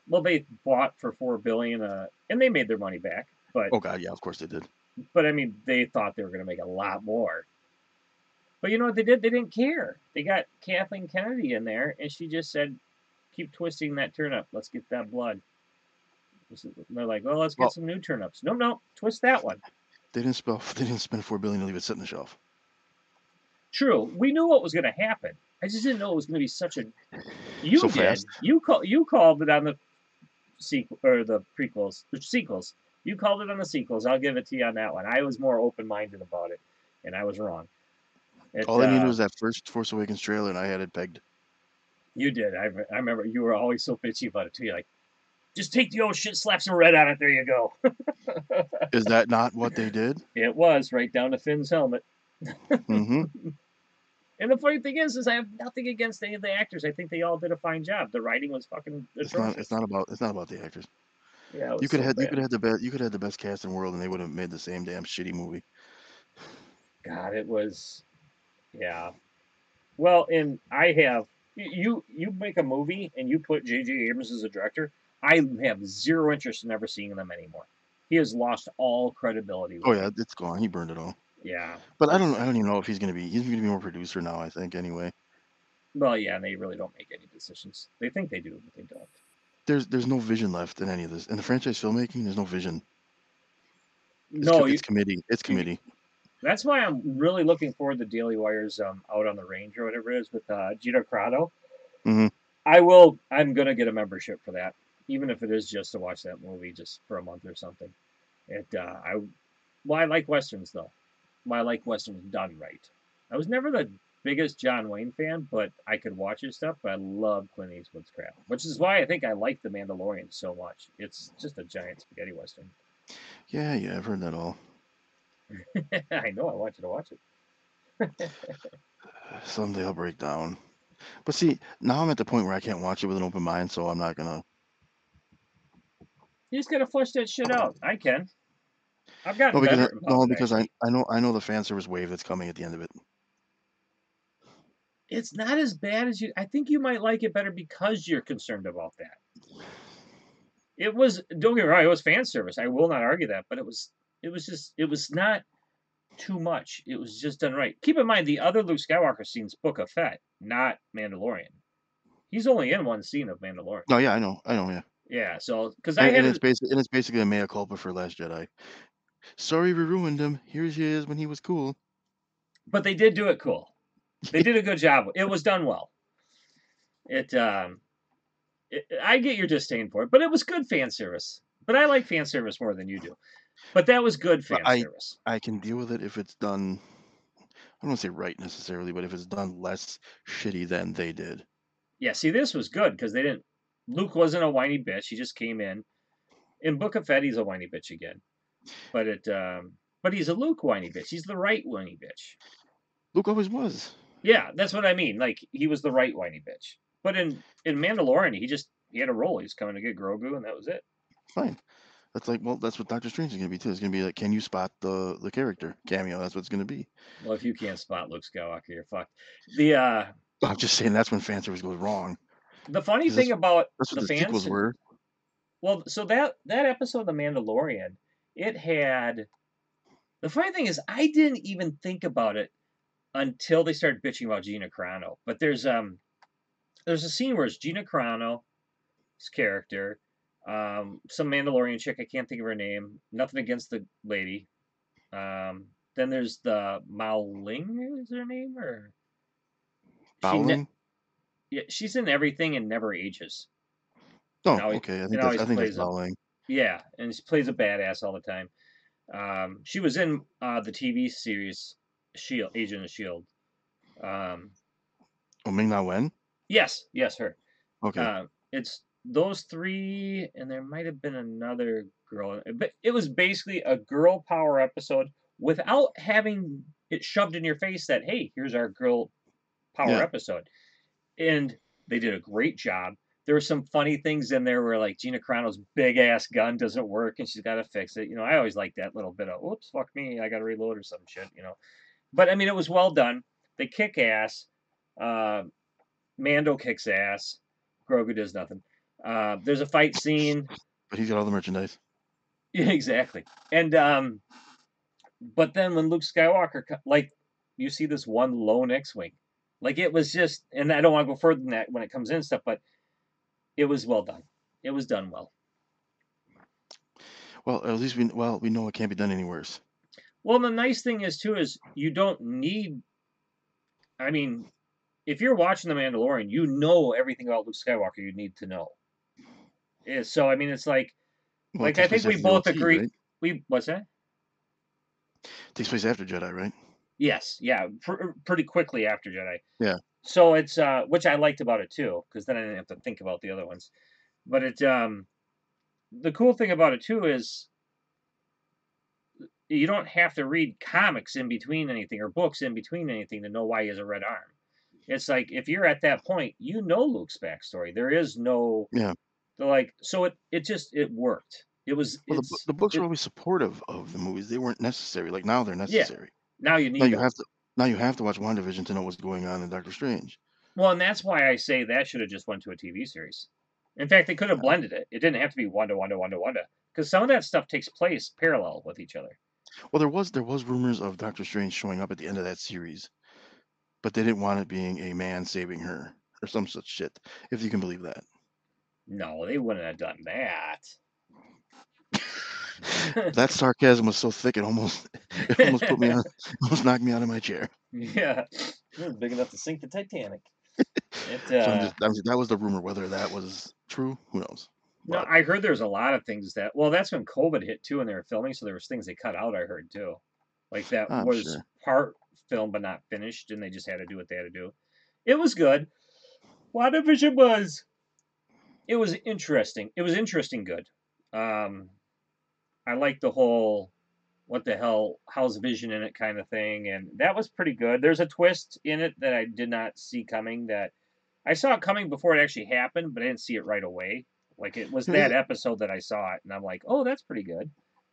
Well, they bought for four billion, uh, and they made their money back. But Oh God, yeah, of course they did. but I mean, they thought they were going to make a lot more. But you know what they did? They didn't care. They got Kathleen Kennedy in there, and she just said, keep twisting that turnip. Let's get that blood. They're like, well, let's get Well- some new turnips. No, no, twist that one. They didn't spell. They didn't spend four billion to leave it sit on the shelf. True, we knew what was going to happen. I just didn't know it was going to be such a. You So did. fast. You call. You called it on the sequel or the prequels, the sequels. You called it on the sequels. I'll give it to you on that one. I was more open minded about it, and I was wrong. It, All I needed uh, was that first Force Awakens trailer, and I had it pegged. You did. I, I remember you were always so bitchy about it too. You're like, just take the old shit, slap some red on it. There you go. Is that not what they did? it was right down to Finn's helmet. hmm And the funny thing is, is I have nothing against any of the actors. I think they all did a fine job. The writing was fucking It's atrocious. not. It's not about. It's not about the actors. yeah, it You could so have. You could have the best. You could have the best cast in the world, and they would have made the same damn shitty movie. God, it was, yeah. Well, and I have you. You make a movie and you put J.J. Abrams as a director. I have zero interest in ever seeing them anymore. He has lost all credibility. Oh yeah, it's gone. He burned it all. yeah. But I don't. I don't even know if he's gonna be. He's gonna be more producer now. I think anyway. Well, yeah, and they really don't make any decisions. They think they do, but they don't. There's there's no vision left in any of this. In the franchise filmmaking, there's no vision. It's, no, co- you, it's committee. It's committee. That's why I'm really looking forward to Daily Wire's um, Out on the Range or whatever it is with uh, Gina Carano. Mhm. I will. I'm gonna get a membership for that, even if it is just to watch that movie just for a month or something. It. Uh, I. Well, I like westerns though. Well, I like westerns done right. I was never the biggest John Wayne fan, but I could watch his stuff. But I love Clint Eastwood's crap, which is why I think I like The Mandalorian so much. It's just a giant spaghetti western. Yeah, yeah, I've heard that all. I know. I want you to watch it. Someday I'll break down. But see, now I'm at the point where I can't watch it with an open mind, so I'm not gonna. You just gotta flush that shit out. I can. I've got No, because I, no, because I. I know I know the fan service wave that's coming at the end of it. it's not as bad as you. I think you might like it better because you're concerned about that. It was. Don't get me wrong. It was fan service. I will not argue that, but it was. It was just. It was not too much. It was just done right. Keep in mind the other Luke Skywalker scenes, Book of Fett, not Mandalorian. He's only in one scene of Mandalorian. No, yeah, I know, I know, yeah. Yeah. So because I And, had. and it's basically and it's basically a mea culpa for Last Jedi. Sorry we ruined him. Here he is when he was cool. but they did do it cool. They did a good job. It was done well. It, um, it, I get your disdain for it, but it was good fan service. But I like fan service more than you do. But that was good fan I- service. I can deal with it if it's done. I don't want to say right necessarily, but if it's done less shitty than they did. Yeah, see, this was good because they didn't. Luke wasn't a whiny bitch. He just came in. In Book of Fett, he's a whiny bitch again. But it, um, but he's a Luke whiny bitch. He's the right whiny bitch. Luke always was. Yeah, that's what I mean. Like he was the right whiny bitch. But in in Mandalorian, he just he had a role. He was coming to get Grogu, and that was it. Fine. That's like well, that's what Doctor Strange is gonna be too. It's gonna be like, can you spot the the character cameo? That's what it's gonna be. Well, if you can't spot Luke Skywalker, you're fucked. The uh I'm just saying that's when fan service goes wrong. the funny thing about That's what the the, fans sequels were. well, so that that episode of The Mandalorian, it had the funny thing is I didn't even think about it until they started bitching about Gina Carano. But there's um there's a scene where it's Gina Carano's character, um, some Mandalorian chick, I can't think of her name. Nothing against the lady. Um, then there's the Mao Ling, is her name or she ne- yeah, she's in everything and never ages. Oh, now he- okay. I think now that's, I think that's plays a- Bowling. Yeah, and she plays a badass all the time. Um, she was in uh, the TV series Shield, Agent of Shield. Um, Oh, Ming Na Wen. yes, yes, her. Okay. Uh, it's those three, and there might have been another girl, but it was basically a girl power episode without having it shoved in your face that hey, here's our girl power Yeah. episode, and they did a great job. There were some funny things in there where like Gina Carano's big ass gun doesn't work and she's got to fix it. You know, I always like that little bit of oops, fuck me, I got to reload or some shit. You know, but I mean, it was well done. They kick ass. Uh, Mando kicks ass. Grogu does nothing. Uh, there's a fight scene. but he's got all the merchandise. Yeah, exactly. And um, but then when Luke Skywalker, like, you see this one lone X-wing, like it was just, and I don't want to go further than that when it comes in stuff, but it was well done. It was done well. Well, at least we well we know it can't be done any worse. Well, the nice thing is too is you don't need. I mean, if you're watching The Mandalorian, you know everything about Luke Skywalker you need to know. Yeah, so I mean, it's like, Well, like it I think we both OT, agree. right? We what's that? takes place after Jedi, right? Yes, yeah, pr- pretty quickly after Jedi. Yeah. So it's uh, which I liked about it too, because then I didn't have to think about the other ones. But it um, the cool thing about it too is you don't have to read comics in between anything or books in between anything to know why he has a red arm. It's like if you're at that point, you know Luke's backstory. There is no Yeah. Like so it it just it worked. It was Well, the, the books it- were always supportive of the movies. They weren't necessary. Like now they're necessary. Yeah, now you need Now you have to now you have to watch WandaVision to know what's going on in Doctor Strange. Well, and that's why I say that should have just went to a TV series. In fact, they could have blended it. It didn't have to be Wanda, Wanda, Wanda, Wanda, because some of that stuff takes place parallel with each other. Well, there was there was rumors of Doctor Strange showing up at the end of that series, but they didn't want it being a man saving her or some such shit. If you can believe that. No, they wouldn't have done that. that sarcasm was so thick it almost it almost put me on almost knocked me out of my chair. yeah, it was big enough to sink the Titanic. It, So uh, just, I'm just- that was the rumor. Whether that was true, who knows? no, But I heard there's a lot of things that. Well, that's when COVID hit too, and they were filming, so there was things they cut out. I heard too, like that I'm was sure. part filmed but not finished, and they just had to do what they had to do. It was good. WandaVision was. It was interesting. It was interesting. Good. Um, I like the whole, what the hell, how's Vision in it kind of thing, and that was pretty good. There's a twist in it that I did not see coming. That I saw it coming before it actually happened, but I didn't see it right away. Like it was that episode that I saw it, and I'm like, oh, that's pretty good.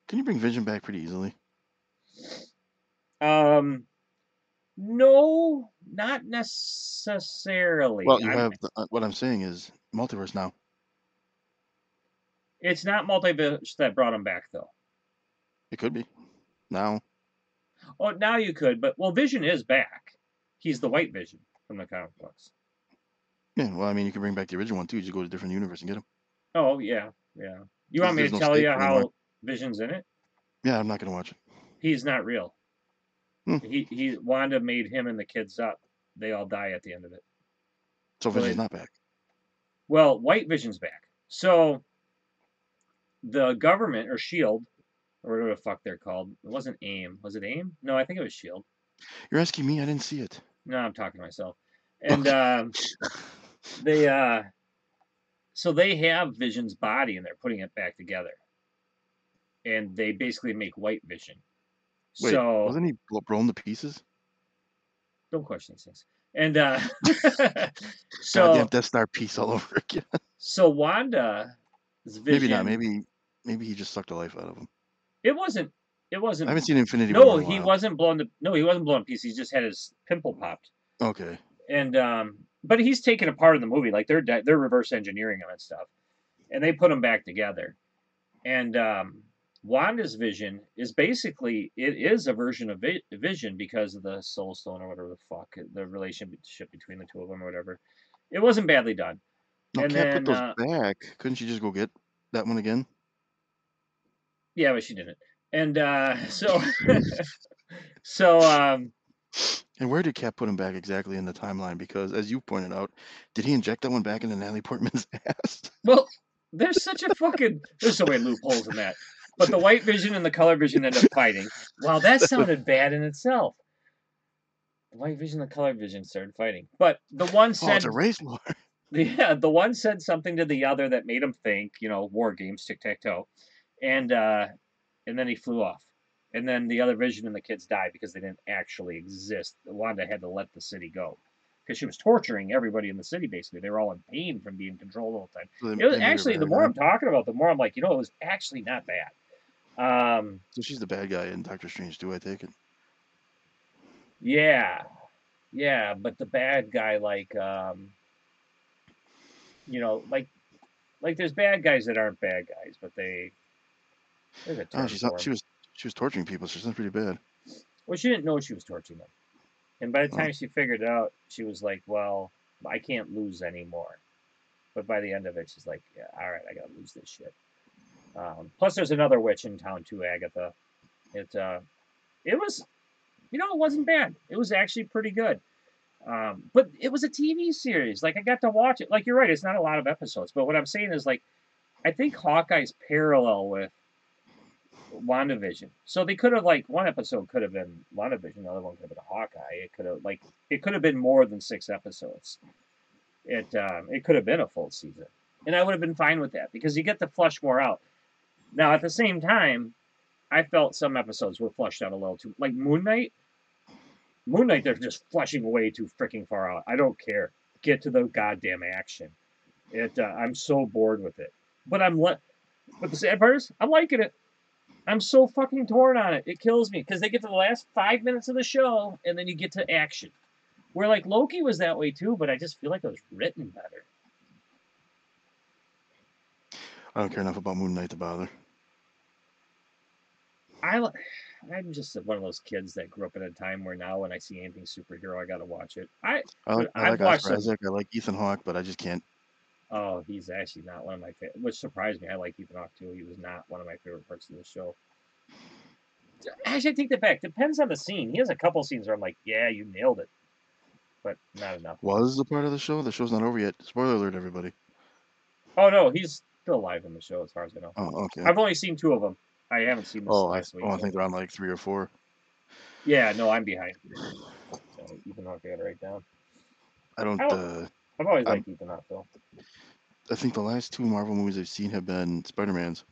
can you bring Vision back pretty easily? Um, no, not necessarily. Well, you I'm- have the, uh, what I'm saying is multiverse now. It's not multiverse that brought him back though. It could be now. Oh, now you could, but well, Vision is back. He's the White Vision from the comic books. Yeah, well, I mean, you can bring back the original one too. You just go to a different universe and get him. Oh yeah, yeah. You want me to no tell you how anymore. Vision's in it? Yeah, I'm not gonna watch it. He's not real. Hmm. He he. Wanda made him and the kids up. They all die at the end of it. So? Vision's not back. Well, White Vision's back. So the government or Shield or whatever the fuck they're called. It wasn't AIM. Was it AIM? No, I think it was Shield. You're asking me. I didn't see it. No, I'm talking to myself. And um, they uh, so they have Vision's body and they're putting it back together. And they basically make White Vision. Wait, so wasn't he blo- blown to pieces? don't question these things. And uh, so Goddamn Death Star piece all over again. so Wanda Vision. maybe not. Maybe maybe he just sucked the life out of him. it wasn't. It wasn't. I haven't seen Infinity War. No, in he wasn't blown. No, he wasn't blown to pieces. He just had his pimple popped. Okay. and um, but he's taken a part of the movie. Like they're they're reverse engineering him and stuff, and they put him back together. And um, Wanda's vision is basically it is a version of Vi- Vision because of the Soul Stone or whatever the fuck the relationship between the two of them or whatever. It wasn't badly done. No, And can't then, put those uh, back. Couldn't you just go get that one again? Yeah, but she didn't. And uh, so so um, And where did Cap put him back exactly in the timeline? Because as you pointed out, did he inject that one back into Natalie Portman's ass? Well, there's such a fucking there's so many loopholes in that. But the white vision and the color vision end up fighting. Wow, that sounded bad in itself. The white vision and the color vision started fighting. But the one said it's a race war. yeah, the one said something to the other that made him think, you know, war games, tic tac toe. And uh and then he flew off. And then the other vision and the kids died because they didn't actually exist. Wanda had to let the city go. Because she was torturing everybody in the city basically. They were all in pain from being controlled all the time. So they- It was they made her actually the more guy. I'm talking about, the more I'm like, you know, it was actually not bad. Um, So she's the bad guy in Doctor Strange too. I take it. yeah, yeah, but the bad guy, like, um, you know, like, like there's bad guys that aren't bad guys, but they. Oh, she's not. She was she was torturing people. So she's not pretty bad. Well, she didn't know she was torturing them, and by the Oh. time she figured it out, she was like, "Well, I can't lose anymore." But by the end of it, she's like, yeah, all right, I gotta lose this shit. Um, plus, there's another witch in town too, Agatha. It uh, it was, you know, it wasn't bad. It was actually pretty good. Um, but it was a TV series. Like I got to watch it. Like you're right, it's not a lot of episodes. But what I'm saying is like, I think Hawkeye's parallel with WandaVision. So they could have like one episode could have been WandaVision, the other one could have been Hawkeye. It could have like it could have been more than six episodes. It um, it could have been a full season, and I would have been fine with that because you get to flush more out. Now at the same time, I felt some episodes were flushed out a little too, like Moon Knight. Moon Knight, they're just flushing way too freaking far out. I don't care. Get to the goddamn action. It. Uh, I'm so bored with it. But I'm let. But the sad part is, I'm liking it. I'm so fucking torn on it. It kills me because they get to the last five minutes of the show and then you get to action. Where like Loki was that way too, but I just feel like it was written better. I don't care enough about Moon Knight to bother. I, I'm just one of those kids that grew up in a time where now when I see anything superhero, I gotta watch it. I I like, I like Oscar Isaac. I like Ethan Hawke, but I just can't. Oh, he's actually not one of my favorite, which surprised me. I like Ethan Hawke too. He was not one of my favorite parts of the show. Actually, I take that back. Depends on the scene. He has a couple scenes where I'm like, yeah, you nailed it, but not enough. Was the part of the show? The show's not over yet. Spoiler alert, everybody. Oh no, he's still alive in the show as far as I know. Oh, okay. I've only seen two of them. I haven't seen this Oh, I, week. oh, I think they're on like three or four. Yeah, no, I'm behind. So Ethan Hawke, I got to write down. I don't. I don't- Uh, I've always liked Ethan Hawke though. I think the last two Marvel movies I've seen have been Spider Man's.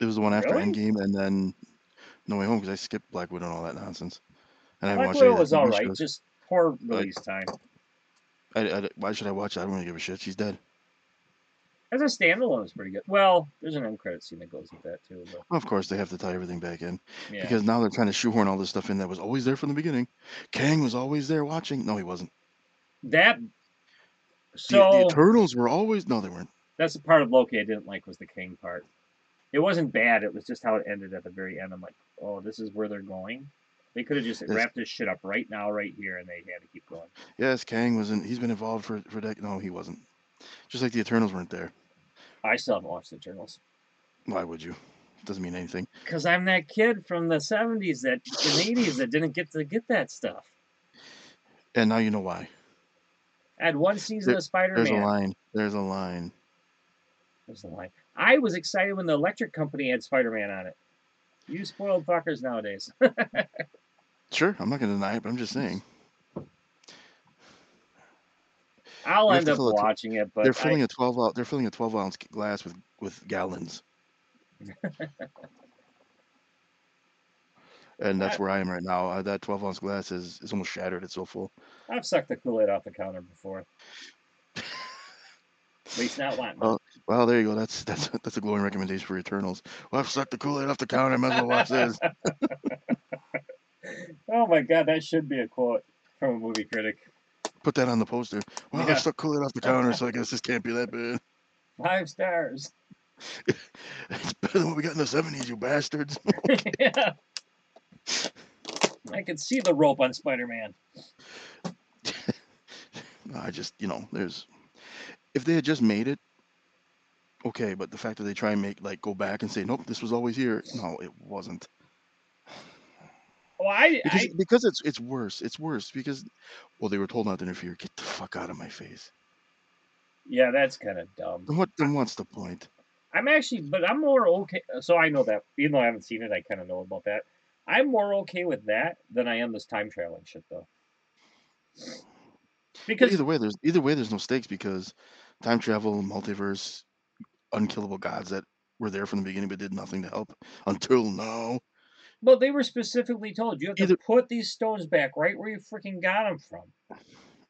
It was the one after Really? Endgame, and then No Way Home because I skipped Black Widow and all that nonsense. And I Black watched Widow was all right, shows. just poor release time. I, I- why should I watch it? I don't really give a shit. She's dead. As a standalone, it's pretty good. Well, there's an end credit scene that goes with that too. But Of course, they have to tie everything back in yeah, because now they're trying to shoehorn all this stuff in that was always there from the beginning. Kang was always there watching. No, he wasn't. that. The, So the Eternals were always. No, they weren't. that's the part of Loki I didn't like was the Kang part. It wasn't bad. It was just how it ended at the very end. I'm like, oh, this is where they're going. They could have just Yes. wrapped this shit up right now, right here, and they had to keep going. Yes, Kang wasn't. He's been involved for for decades. No, he wasn't. Just like the Eternals weren't there. I still haven't watched the Eternals Why would you? Doesn't mean anything. because I'm that kid from the '70s that in '80s that didn't get to get that stuff. And now you know why. I had one season There- of Spider-Man. There's a line. There's a line. There's a line. I was excited when the electric company had Spider-Man on it. You spoiled fuckers nowadays. Sure, I'm not gonna deny it, but I'm just saying. I'll end up watching it, but they're filling a 12 ounce. They're filling a 12 ounce glass with with gallons. and that's I- where I am right now. Uh, that 12 ounce glass is is almost shattered. It's so full. I've sucked the Kool-Aid off the counter before. At least not one. Oh. Well, there you go. That's that's that's a glowing recommendation for Eternals. Well, I've sucked the Kool Aid off the counter. I might as well watch this. Oh my god, that should be a quote from a movie critic. Put that on the poster. Well, Yeah. I still Kool Aid off the counter, so I guess this can't be that bad. Five stars. It's better than what we got in the 70s, you bastards. yeah. I can see the rope on Spider-Man. I just, you know, there's. If they had just made it, okay, but the fact that they try and make, like, go back and say, nope, this was always here. No, it wasn't. Well, I, Because, I because it's it's worse. It's worse because, well, they were told not to interfere. Get the fuck out of my face. yeah, that's kind of dumb. What? Then what's the point? I'm actually, but I'm more okay. So I know that, even though I haven't seen it, I kind of know about that. I'm more okay with that than I am this time traveling shit, though. But Because either way, there's either way, there's no stakes because time travel, multiverse, unkillable gods that were there from the beginning but did nothing to help until now. Well, they were specifically told you have to Either- put these stones back right where you freaking got them from.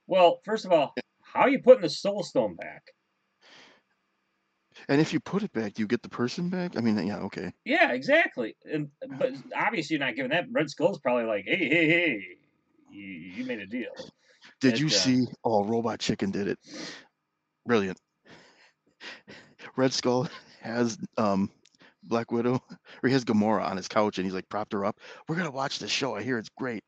Well, first of all, how are you putting the soul stone back? And if you put it back, do you get the person back? I mean, yeah, okay. Yeah, exactly. And but obviously you're not giving that. Red Skull's probably like, hey, hey, hey, you, you made a deal. Did It, you uh, see? Oh, Robot Chicken did it. Brilliant. Red Skull has um Black Widow, or he has Gamora on his couch, and he's like propped her up. We're gonna watch this show. I hear it's great.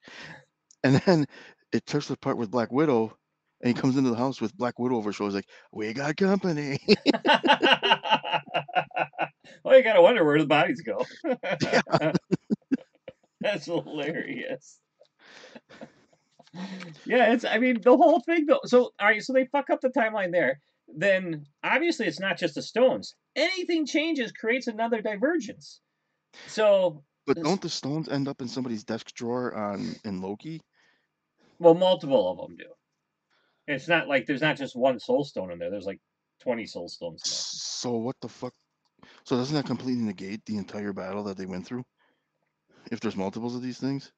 And then it turns to the part with Black Widow, and he comes into the house with Black Widow over his shoulder. He's like, "We got company." well, you gotta wonder where the bodies go. That's hilarious. yeah, it's. I mean, the whole thing though. So, all right, so they fuck up the timeline there. Then obviously it's not just the stones. Anything changes creates another divergence. So, but don't the stones end up in somebody's desk drawer on in Loki? well, multiple of them do. It's not like there's not just one soul stone in there. There's like twenty soul stones. So what the fuck? So doesn't that completely negate the entire battle that they went through? If there's multiples of these things?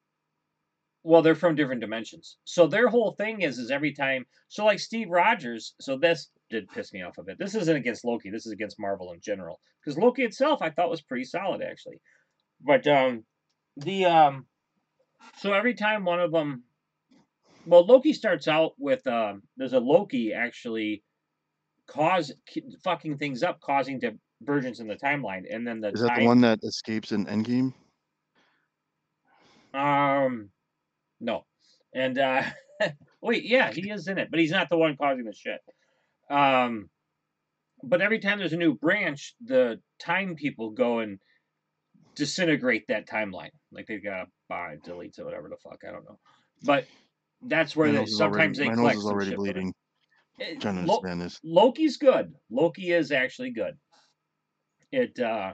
Well, they're from different dimensions. So their whole thing is is every time so like Steve Rogers, so this did piss me off a bit. This isn't against Loki, this is against Marvel in general. Because Loki itself I thought was pretty solid actually. But um the um so every time one of them well Loki starts out with um there's a Loki actually cause fucking things up causing divergence in the timeline and then the Is that time the one that escapes in Endgame? Um, no. And uh, wait, yeah, he is in it, but he's not the one causing the shit. Um, but every time there's a new branch, the time people go and disintegrate that timeline. Like they've got to buy deletes or whatever the fuck. I don't know. But that's where my they is already, sometimes they my collect nose is already shit from it. bleeding. It- trying to Lo- understand this. Loki's good. Loki is actually good. It uh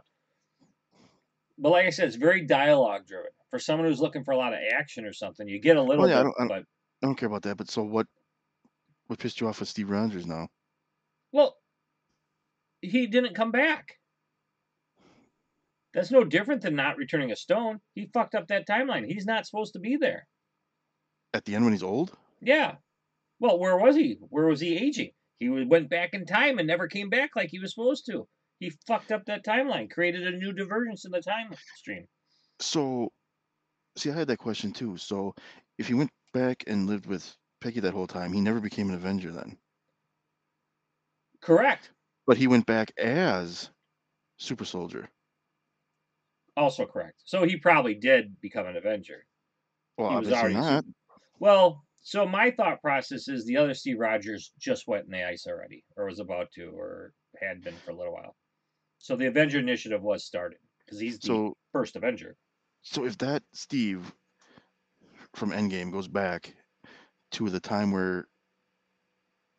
but like I said, it's very dialogue driven. For someone who's looking for a lot of action or something, you get a little Well, yeah, I bit, don't- I don't- but I don't care about that, but so what? What pissed you off with Steve Rogers now? Well, he didn't come back. That's no different than not returning a stone. He fucked up that timeline. He's not supposed to be there. At the end when he's old? Yeah. Well, where was he? Where was he aging? He went back in time and never came back like he was supposed to. He fucked up that timeline, created a new divergence in the time stream. So, see, I had that question too. So, if he went back and lived with Peggy that whole time, he never became an Avenger then. Correct. But he went back as Super Soldier. Also correct. So he probably did become an Avenger. Well, he was already not. Well, so my thought process is the other Steve Rogers just went in the ice already, or was about to, or had been for a little while. So the Avenger Initiative was started because he's the So, first Avenger. so if that Steve from Endgame goes back to the time where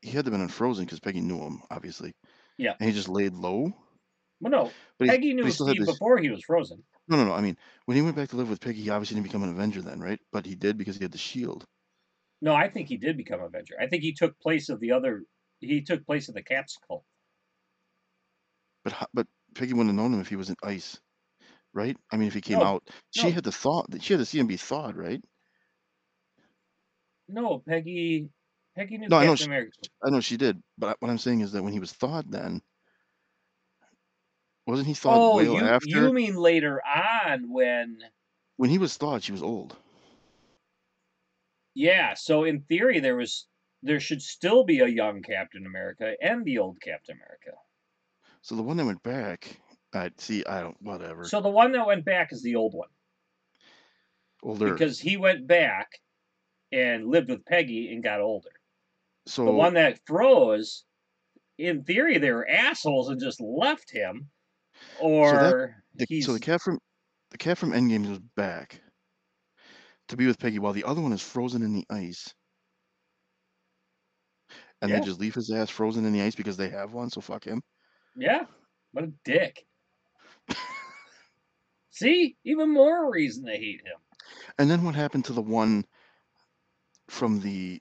he had to have been unfrozen because Peggy knew him, obviously. Yeah. And he just laid low. Well, no, But Peggy but knew he still had Steve this. before he was frozen. No, no, no. I mean, when he went back to live with Peggy, he obviously didn't become an Avenger then, right? But he did because he had the shield. No, I think he did become an Avenger. I think he took place of the other. He took place of the Capsule. But but Peggy wouldn't have known him if he was in ice, right? I mean, if he came No, out, she no. had to thaw. She had to see him be thawed, right? No, Peggy. Peggy knew No, I know she- America. I know she did, but what I'm saying is that when he was thawed, then wasn't he thawed Oh, way you after? you mean later on when? When he was thawed, she was old. Yeah. So in theory, there was there should still be a young Captain America and the old Captain America. So the one that went back, I see. I don't. Whatever. So the one that went back is the old one Older. because he went back and lived with Peggy and got older. So The one that froze, in theory, they were assholes and just left him, or the, he's so the cat from the cat from Endgame was back to be with Peggy, while the other one is frozen in the ice. And Yeah. they just leave his ass frozen in the ice because they have one. So fuck him. yeah, what a dick. See, even more reason to hate him. And then what happened to the one from the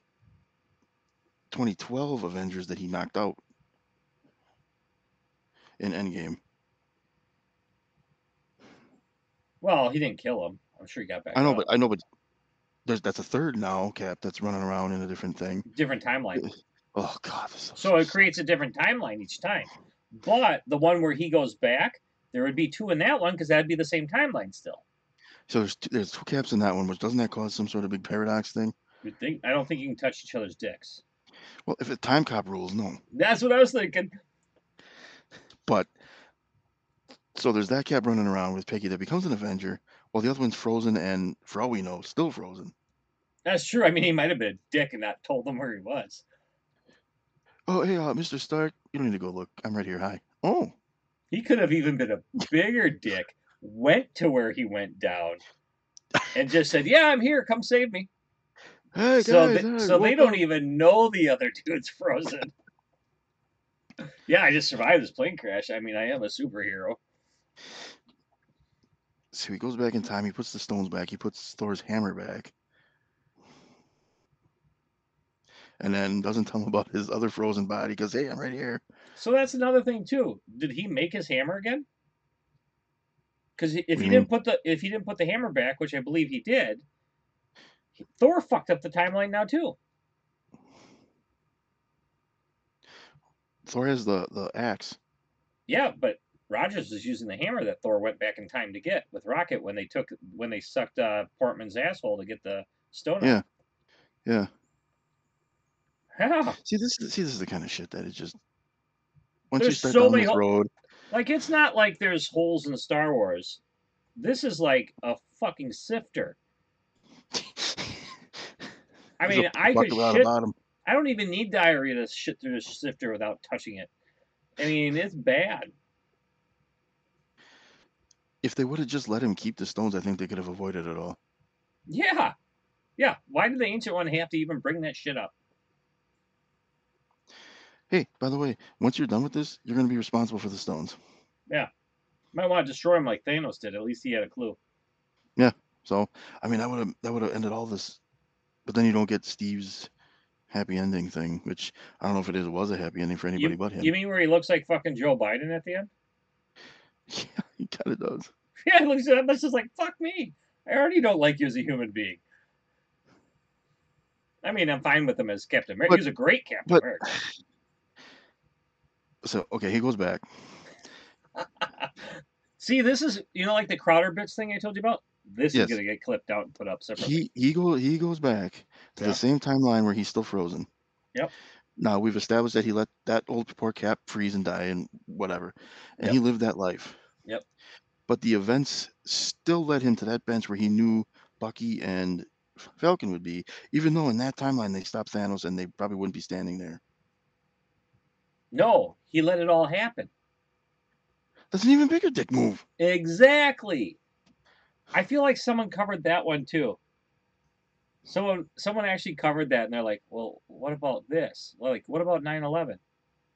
2012 Avengers that he knocked out in Endgame? Well, he didn't kill him. I'm sure he got back. I know, up. but I know, but there's that's a third now, Cap, that's running around in a different thing. different timeline. Oh God, this So it creates a different timeline each time. But the one where he goes back, there would be two in that one because that'd be the same timeline still. So there's two, there's two caps in that one, which doesn't that cause some sort of big paradox thing? You think? I don't think you can touch each other's dicks. Well, if it time cop rules, no. That's what I was thinking. But so there's that cap running around with Peggy that becomes an Avenger, while the other one's frozen and, for all we know, still frozen. That's true. I mean, he might have been a dick and not told them where he was. Oh, hey, uh, Mr. Stark, you don't need to go look. I'm right here. Hi. Oh, He could have even been a bigger dick, went to where he went down, and just said, "Yeah, I'm here. Come save me." Hey so guys, they, hey, so they don't up." even know the other dude's frozen. yeah, I just survived this plane crash. I mean, I am a superhero. So he goes back in time. He puts the stones back. He puts Thor's hammer back, and then doesn't tell him about his other frozen body. Because hey, I'm right here. So that's another thing too. Did he make his hammer again? Because if do he you didn't put the if he didn't put the hammer back, which I believe he did, he- Thor fucked up the timeline now too. Thor has the the axe. Yeah, but Rogers is using the hammer that Thor went back in time to get with Rocket when they took when they sucked uh, Portman's asshole to get the stone. out. Yeah, yeah. Yeah. See this. See this is the kind of shit that it just. Once There's you start so down many this road, Like it's not like there's holes in Star Wars. This is like a fucking sifter. I mean, I could the shit. I don't even need diarrhea to shit through a sifter without touching it. I mean, it's bad. If they would have just let him keep the stones, I think they could have avoided it all. Yeah. Yeah. Why did the ancient one have to even bring that shit up? Hey, by the way, once you're done with this, you're going to be responsible for the stones. Yeah. Might want to destroy him like Thanos did. At least he had a clue. Yeah. So, I mean, that would have that would have ended all this. But then you don't get Steve's happy ending thing, which I don't know if it is was a happy ending for anybody You, but him. you mean where he looks like fucking Joe Biden at the end? Yeah, he kind of does. Yeah, it looks that's just like fuck me. I already don't like you as a human being. I mean, I'm fine with him as Captain America. But- he a great Captain but- America. So, okay, he goes back. See, this is you know like the Crowder bits thing I told you about. This Yes. is gonna get clipped out and put up separately. He he go he goes back to Yeah. the same timeline where he's still frozen. Yep. Now we've established that he let that old poor Cap freeze and die and whatever, and Yep. he lived that life. Yep. But the events still led him to that bench where he knew Bucky and Falcon would be, even though in that timeline they stopped Thanos and they probably wouldn't be standing there. No, he let it all happen. That's an even bigger dick move. Exactly. I feel like someone covered that one too. Someone someone actually covered that and they're like, "Well, what about this? Like what about 9/11?"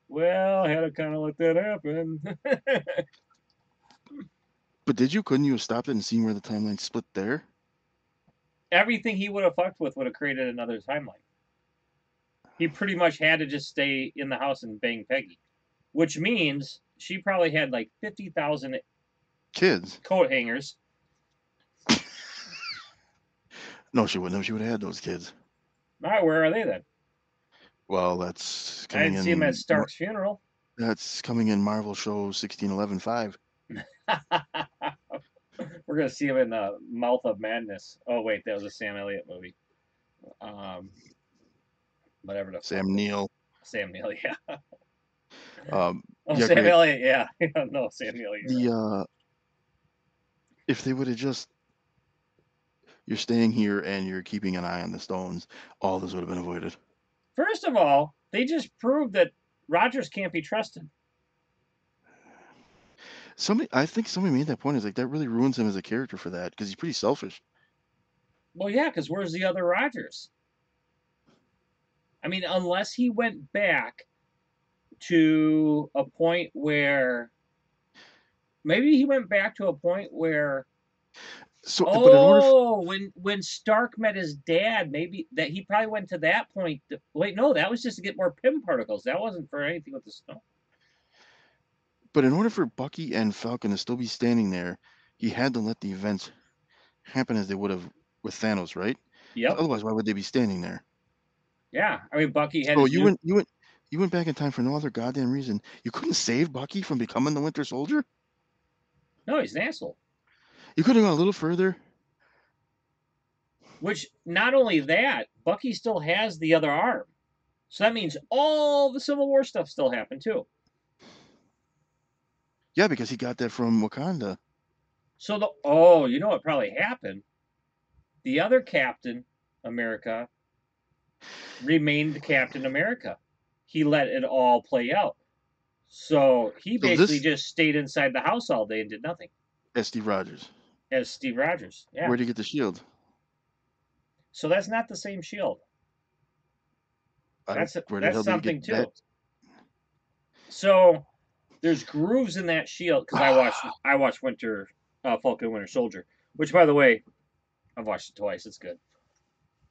Well, I had to kind of let that happen. But did you? Couldn't you have stopped it and seen where the timeline split there? Everything he would have fucked with would have created another timeline. He pretty much had to just stay in the house and bang Peggy, which means she probably had like 50,000 Kids? coat hangers. No, she wouldn't have. She would have had those kids. All right, where are they then? Well, that's I coming didn't see him at Stark's funeral. That's coming in Marvel Show 1611.5. We're gonna see him in the Mouth of Madness. Oh wait, that was a Sam Elliott movie. Um, whatever the Sam Neill. Sam Neill, yeah. Um, Oh, Yeah, Sam great. Elliott, yeah. no, Sam Neill. The uh, if they would have just, you're staying here and you're keeping an eye on the stones, all this would have been avoided. First of all, they just proved that Rogers can't be trusted. Somebody, I think somebody made that point. Is like that really ruins him as a character for that because he's pretty selfish. Well, yeah, because where's the other Rogers? I mean, unless he went back to a point where maybe he went back to a point where So, but in order, for, oh, when when Stark met his dad, maybe that he probably went to that point. To, wait, no, that was just to get more Pym particles. That wasn't for anything with the snow. but in order for Bucky and Falcon to still be standing there, he had to let the events happen as they would have with Thanos, right? Yeah. Otherwise, why would they be standing there? Yeah. I mean, Bucky had. So you new- went, you went, you went back in time for no other goddamn reason. You couldn't save Bucky from becoming the Winter Soldier. No, he's an asshole. You could have gone a little further. Which not only that, Bucky still has the other arm. So that means all the Civil War stuff still happened too. Yeah, because he got that from Wakanda. So the oh, you know what probably happened? The other Captain America remained Captain America. he let it all play out. So he So basically this- just stayed inside the house all day and did nothing. Steve Rogers. As Steve Rogers. Yeah. Where'd you get the shield? So that's not the same shield. That's hell that's something get too. that? So there's grooves in that shield because I watched I watched Winter uh, Falcon Winter Soldier, which by the way, I've watched it twice. It's good.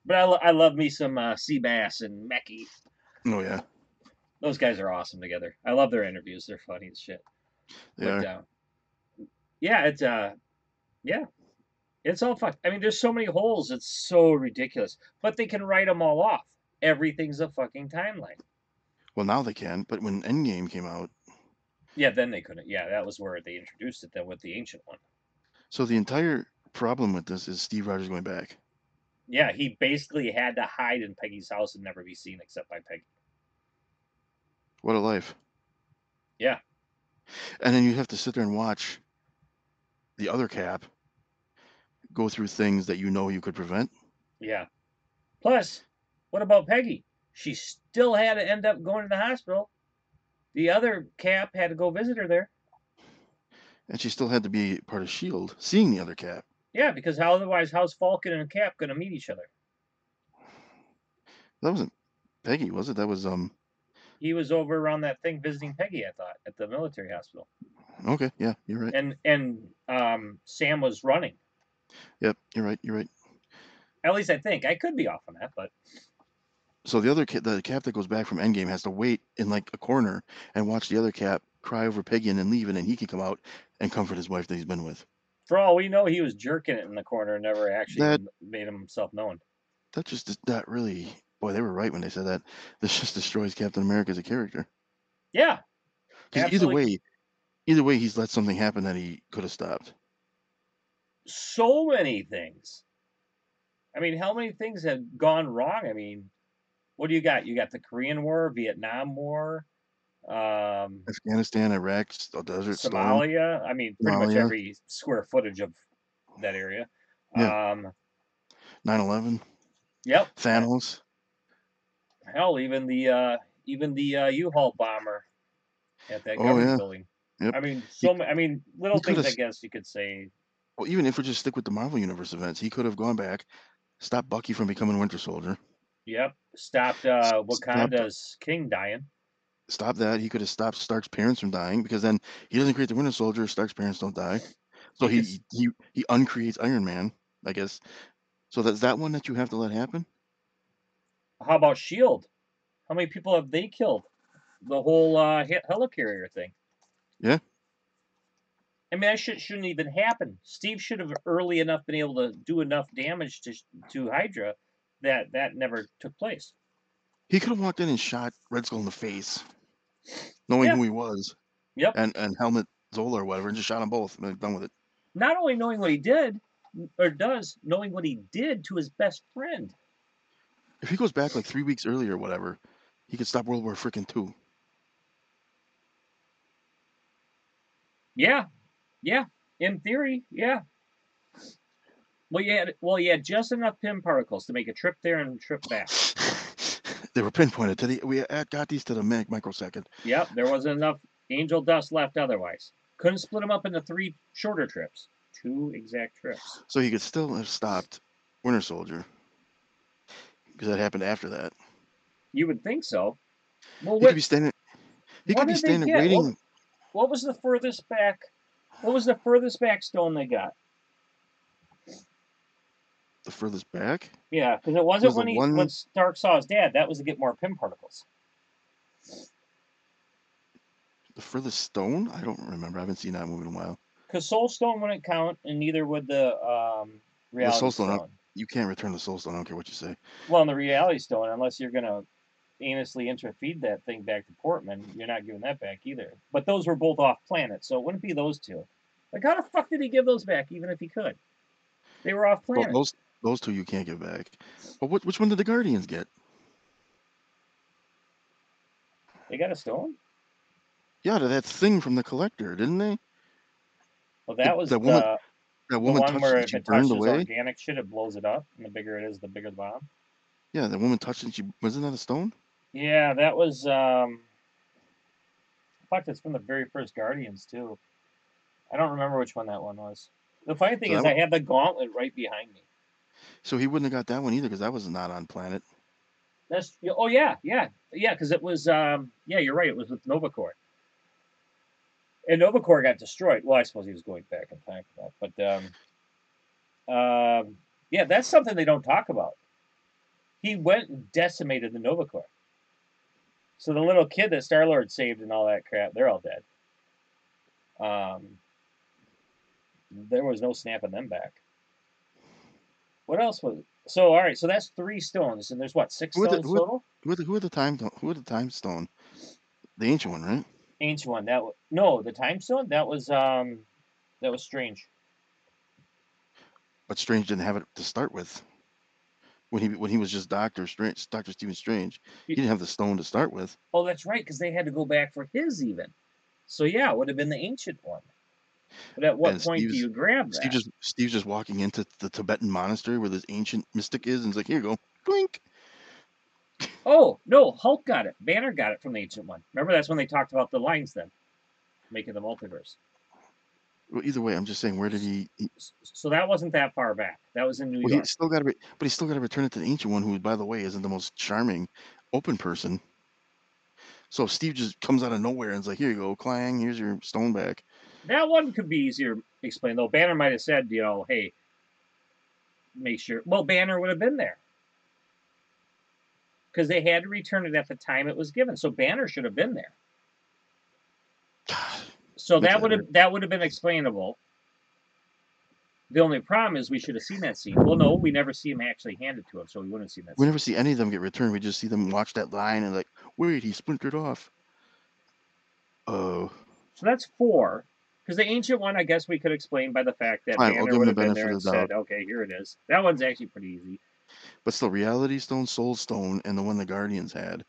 But I, lo- I love me some uh, Seabass and Mackie. Oh yeah, Those guys are awesome together. I love their interviews. They're funny as shit. they but, uh, yeah, it's uh, yeah, it's all fucked. I mean, there's so many holes. It's so ridiculous. But they can write them all off. Everything's a fucking timeline. Well, now they can, but when Endgame came out, Yeah, then they couldn't. Yeah, that was where they introduced it. Then with the ancient one. so the entire problem with this is Steve Rogers going back. Yeah, he basically had to hide in Peggy's house and never be seen except by Peggy. What a life. Yeah. And then you have to sit there and watch the other Cap go through things that you know you could prevent. Yeah. Plus, what about Peggy? She still had to end up going to the hospital. The other Cap had to go visit her there. And she still had to be part of Shield, seeing the other Cap. Yeah, because how otherwise how's Falcon and Cap gonna meet each other? That wasn't Peggy, was it? That was um. He was over around that thing visiting Peggy, I thought, at the military hospital. Okay, yeah, you're right. And and um, Sam was running. Yep, you're right. You're right. At least I think. I could be off on that, but So the other the Cap that goes back from Endgame has to wait in like a corner and watch the other Cap cry over Peggy and then leave, and then he can come out and comfort his wife that he's been with. for all we know, he was jerking it in the corner and never actually That- made himself known. That just is not really. Boy, they were right when they said that. This just destroys Captain America as a character. Yeah. Because either way, either way, he's let something happen that he could have stopped. So many things. I mean, how many things have gone wrong? I mean, what do you got? You got the Korean War, Vietnam War, um, Afghanistan, Iraq, the Desert Storm. Somalia. I mean, pretty much every square footage of that area. Yeah. Um, 9/11, yep. Thanos. Hell, even the uh, even the uh, U-Haul bomber at that Oh, government yeah. building. Yep. I mean, so I mean, little things. I guess you could say. Well, even if we just stick with the Marvel Universe events, he could have gone back, stopped Bucky from becoming Winter Soldier, Yep. Stopped uh, S- stopped- Wakanda's king dying. Stop that. He could have stopped Stark's parents from dying because then he doesn't create the Winter Soldier. Stark's parents don't die, so he Because- he he uncreates Iron Man, I guess. So that's that one that you have to let happen. How about Shield? How many people have they killed? The whole uh, he- helicarrier thing. Yeah. I mean, that shit shouldn't even happen. Steve should have early enough been able to do enough damage to to Hydra that that never took place. He could have walked in and shot Red Skull in the face, knowing Yeah. who he was. Yep. And and Helmet Zola or whatever, and just shot them both. and Done with it. Not only knowing what he did or does, knowing what he did to his best friend. If he goes back like three weeks earlier or whatever, he could stop World War freaking two. Yeah, yeah. In theory, yeah. Well, you had well, you had just enough Pym particles to make a trip there and trip back. they were pinpointed to the. We got these to the mic- microsecond. Yep, there wasn't enough angel dust left otherwise. Couldn't split them up into three shorter trips. Two exact trips. So he could still have stopped Winter Soldier. Because that happened after that. You would think so. Well, He what, could be standing. He could be standing get? What- waiting. what was the furthest back? What was the furthest back stone they got? The furthest back. Yeah, because it wasn't Was when he one- when Stark saw his dad. That was to get more Pym particles. The furthest stone. I don't remember. I haven't seen that movie in a while. Because Soul Stone wouldn't count, and neither would the um, Reality Soul Stone. Stone, You can't return the Soul Stone. I don't care what you say. Well, in the Reality Stone, unless you're gonna aimlessly interfeed that thing back to Portman, you're not giving that back either. But those were both off planet, so it wouldn't be those two. Like, how the fuck did he give those back, even if he could? They were off Well, planet. those those two you can't give back. But what, which one did the Guardians get? They got a stone. Yeah, to that thing from the collector, didn't they? Well, that The- was the the, woman the That woman one where it, if it touches away. organic shit, it blows it up, and the bigger it is, the bigger the bomb. Yeah, the woman touched it. and She wasn't that a stone? Yeah, that was um fuck that's from the very first Guardians too. I don't remember which one that one was. The funny thing So is I have the gauntlet right behind me. So he wouldn't have got that one either because that was not on planet. That's oh yeah, yeah. Yeah, because it was um yeah, you're right, it was with Nova Corps. And Nova Corps got destroyed. Well, I suppose he was going back in time for that. But um um yeah, that's something they don't talk about. He went and decimated the Nova Corps. So the little kid that Star Lord saved and all that crap, they're all dead. Um, there was no snapping them back. What else was? So all right, so that's three stones, and there's what six Who are the- stones who total? Who are the who are the time who are the time stone? The ancient one, right? Ancient one. That was no, the time stone. That was um, that was strange. But Strange didn't have it to start with. When he when he was just Doctor Strange, Doctor Stephen Strange, he didn't have the stone to start with. Oh, that's right, because they had to go back for his even. So yeah, it would have been the ancient one. But at what And point do you grab that? Steve just Steve's just walking into the Tibetan monastery where this ancient mystic is, and he's like, "Here you go, blink." Oh no, Hulk got it. Banner got it from the ancient one. Remember that's when they talked about the lines then, making the multiverse. Well, either way, I'm just saying, where did he? he So that wasn't that far back. That was in New well, York. he still got to, re- but he still got to return it to the ancient one, who, by the way, isn't the most charming, open person. So Steve just comes out of nowhere and is like, "Here you go, clang. Here's your stone back." That one could be easier explained, though. Banner might have said, you know, hey, make sure. Well, Banner would have been there because they had to return it at the time it was given. So Banner should have been there. So that would have that would have been explainable. The only problem is we should have seen that scene. Well, no, we never see him actually handed to him, so we wouldn't have seen that. We Scene. never see any of them get returned. We just see them watch that line and like, wait, he splintered off. Oh, So that's four. Because the ancient one, I guess we could explain by the fact that Banner would the have been there and said, "Okay, here it is." That one's actually pretty easy. but still, Reality Stone, Soul Stone, and the one the Guardians had.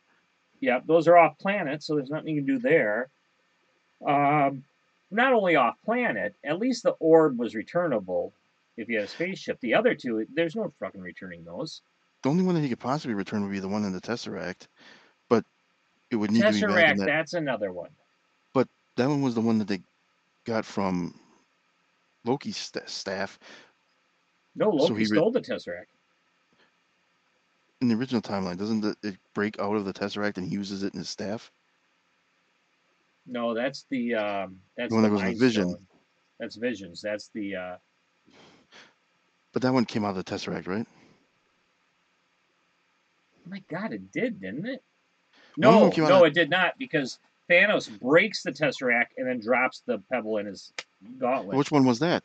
Yeah, those are off planet, so there's nothing you can do there. Um, not only off planet, at least the orb was returnable if you had a spaceship. The other two, there's no fucking returning those. The only one that he could possibly return would be the one in the Tesseract, but it would need to be back Tesseract, in that. that's another one. But that one was the one that they got from Loki's st- staff No, So Loki he re- stole the Tesseract. in the original timeline. Doesn't it it break out of the Tesseract and he uses it in his staff? No, that's the um, that's one the that goes with Vision. Stone. That's Visions. That's the uh, But that one came out of the Tesseract, right? my God, it did, didn't it? No, out no, it did not because Thanos breaks the Tesseract and then drops the pebble in his gauntlet. Which one was that?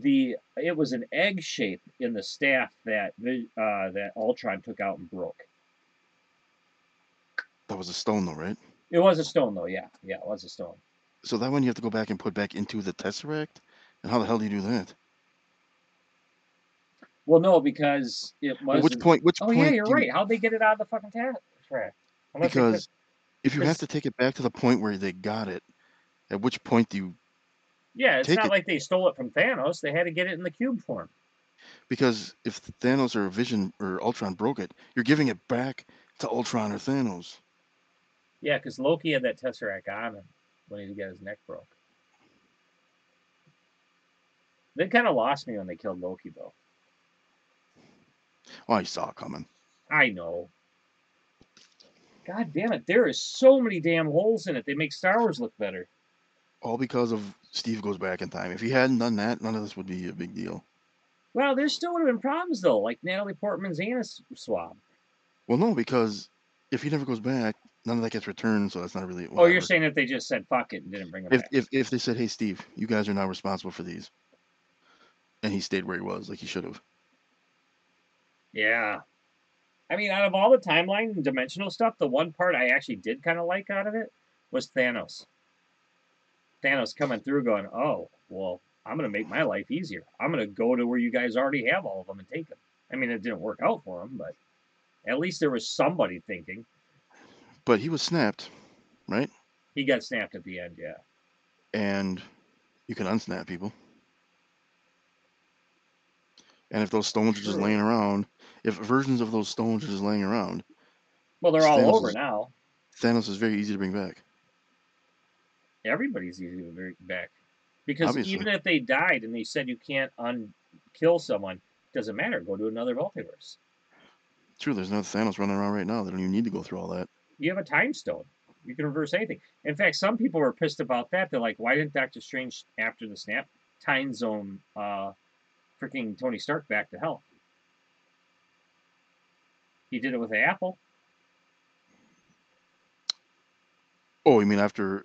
the it was an egg shape in the staff that uh, that Ultron took out and broke. That was a stone, though, right? It was a stone though, yeah, yeah, it was a stone. So that one you have to go back and put back into the Tesseract. And how the hell do you do that? Well, no, because it was. Well, which point? Which Oh point? yeah, you're do you- right. How'd they get it out of the fucking Tesseract? Unless Because if you have to take it back to the point where they got it, at which point do you? yeah, it's not it- like they stole it from Thanos. They had to get it in the cube form. Because if Thanos or Vision or Ultron broke it, you're giving it back to Ultron or Thanos. Yeah, because Loki had that Tesseract on him when he got his neck broke. They kind of lost me when they killed Loki, though. Oh, I saw it coming. I know. God damn it, there is so many damn holes in it. They make Star Wars look better. All because of Steve goes back in time. If he hadn't done that, none of this would be a big deal. Well, there still would have been problems though, like Natalie Portman's anus swab. Well, no, because if he never goes back, none of that gets returned, so that's not really. Oh, you're saying that they just said fuck it and didn't bring him if, back? if if they said, "Hey, Steve, you guys are now responsible for these," and he stayed where he was, like he should have. Yeah. I mean, out of all the timeline and dimensional stuff, the one part I actually did kind of like out of it was Thanos. Thanos coming through going, oh, well, I'm going to make my life easier. I'm going to go to where you guys already have all of them and take them. I mean, it didn't work out for him, but at least there was somebody thinking. But he was snapped, right? He got snapped at the end, yeah. And you can unsnap people. And if those stones are just laying around, if versions of those stones are just laying around, Well, they're all Thanos over is- now. Thanos is very easy to bring back. Everybody's easy to bring back because Obviously. even if they died and they said you can't un- kill someone, doesn't matter. Go to another multiverse. True, there's no Thanos running around right now. They don't even need to go through all that. You have a time stone. You can reverse anything. In fact, some people were pissed about that. They're like, why didn't Doctor Strange, after the snap, time zone uh, freaking Tony Stark back to health? He did it with apple. Oh, you mean after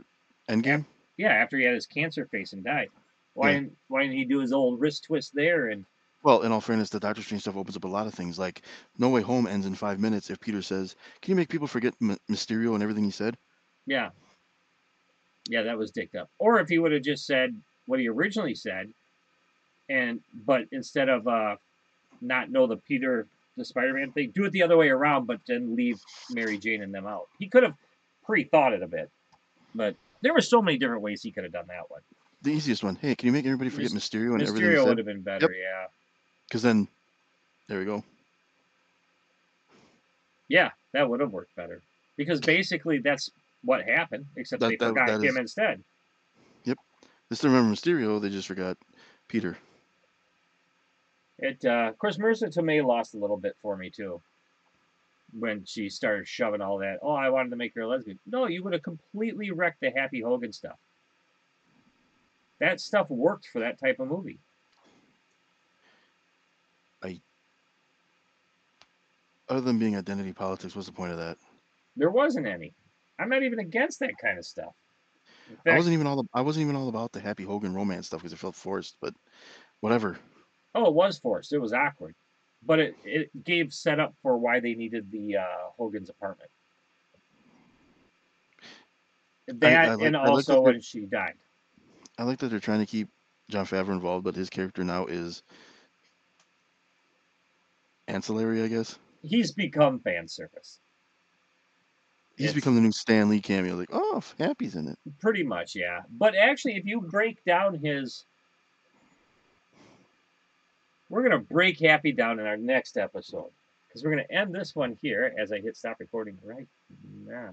Endgame? Yeah, after he had his cancer face and died. Why Yeah. didn't Why didn't he do his old wrist twist there? And Well, in all fairness, the Doctor Strange stuff opens up a lot of things. Like No Way Home ends in five minutes if Peter says, "Can you make people forget M- Mysterio and everything he said?" yeah, yeah, that was dicked up. Or if he would have just said what he originally said, and but instead of uh, not know the Peter the Spider-Man thing, do it the other way around, but then leave Mary Jane and them out. He could have pre-thought it a bit, but there were so many different ways he could have done that one. The easiest one. Hey, can you make everybody forget Mys- Mysterio and everything Mysterio would have been better, yep. yeah. Because then, there we go. Yeah, that would have worked better. Because basically that's what happened, except That- they that- forgot that him is- instead. Yep. They still remember Mysterio. They just forgot Peter. It uh, of course Marisa Tomei lost a little bit for me too. When she started shoving all that, oh, I wanted to make her a lesbian. No, you would have completely wrecked the Happy Hogan stuff. That stuff worked for that type of movie. I. Other than being identity politics, what's the point of that? There wasn't any. I'm not even against that kind of stuff. In I wasn't even all. I wasn't even all about the Happy Hogan romance stuff because it felt forced. But whatever. Oh, it was forced. It was awkward, but it, it gave setup for why they needed the uh, Hogan's apartment. That like- and I like also that they- when she died. I like that they're trying to keep Jon Favreau involved, but his character now is ancillary, I guess. He's become fan service. He's It's- become the new Stan Lee cameo. Like, oh, Happy's in it. Pretty much, yeah. But actually, if you break down his. We're going to break Happy down in our next episode. Because we're going to end this one here as I hit stop recording right now.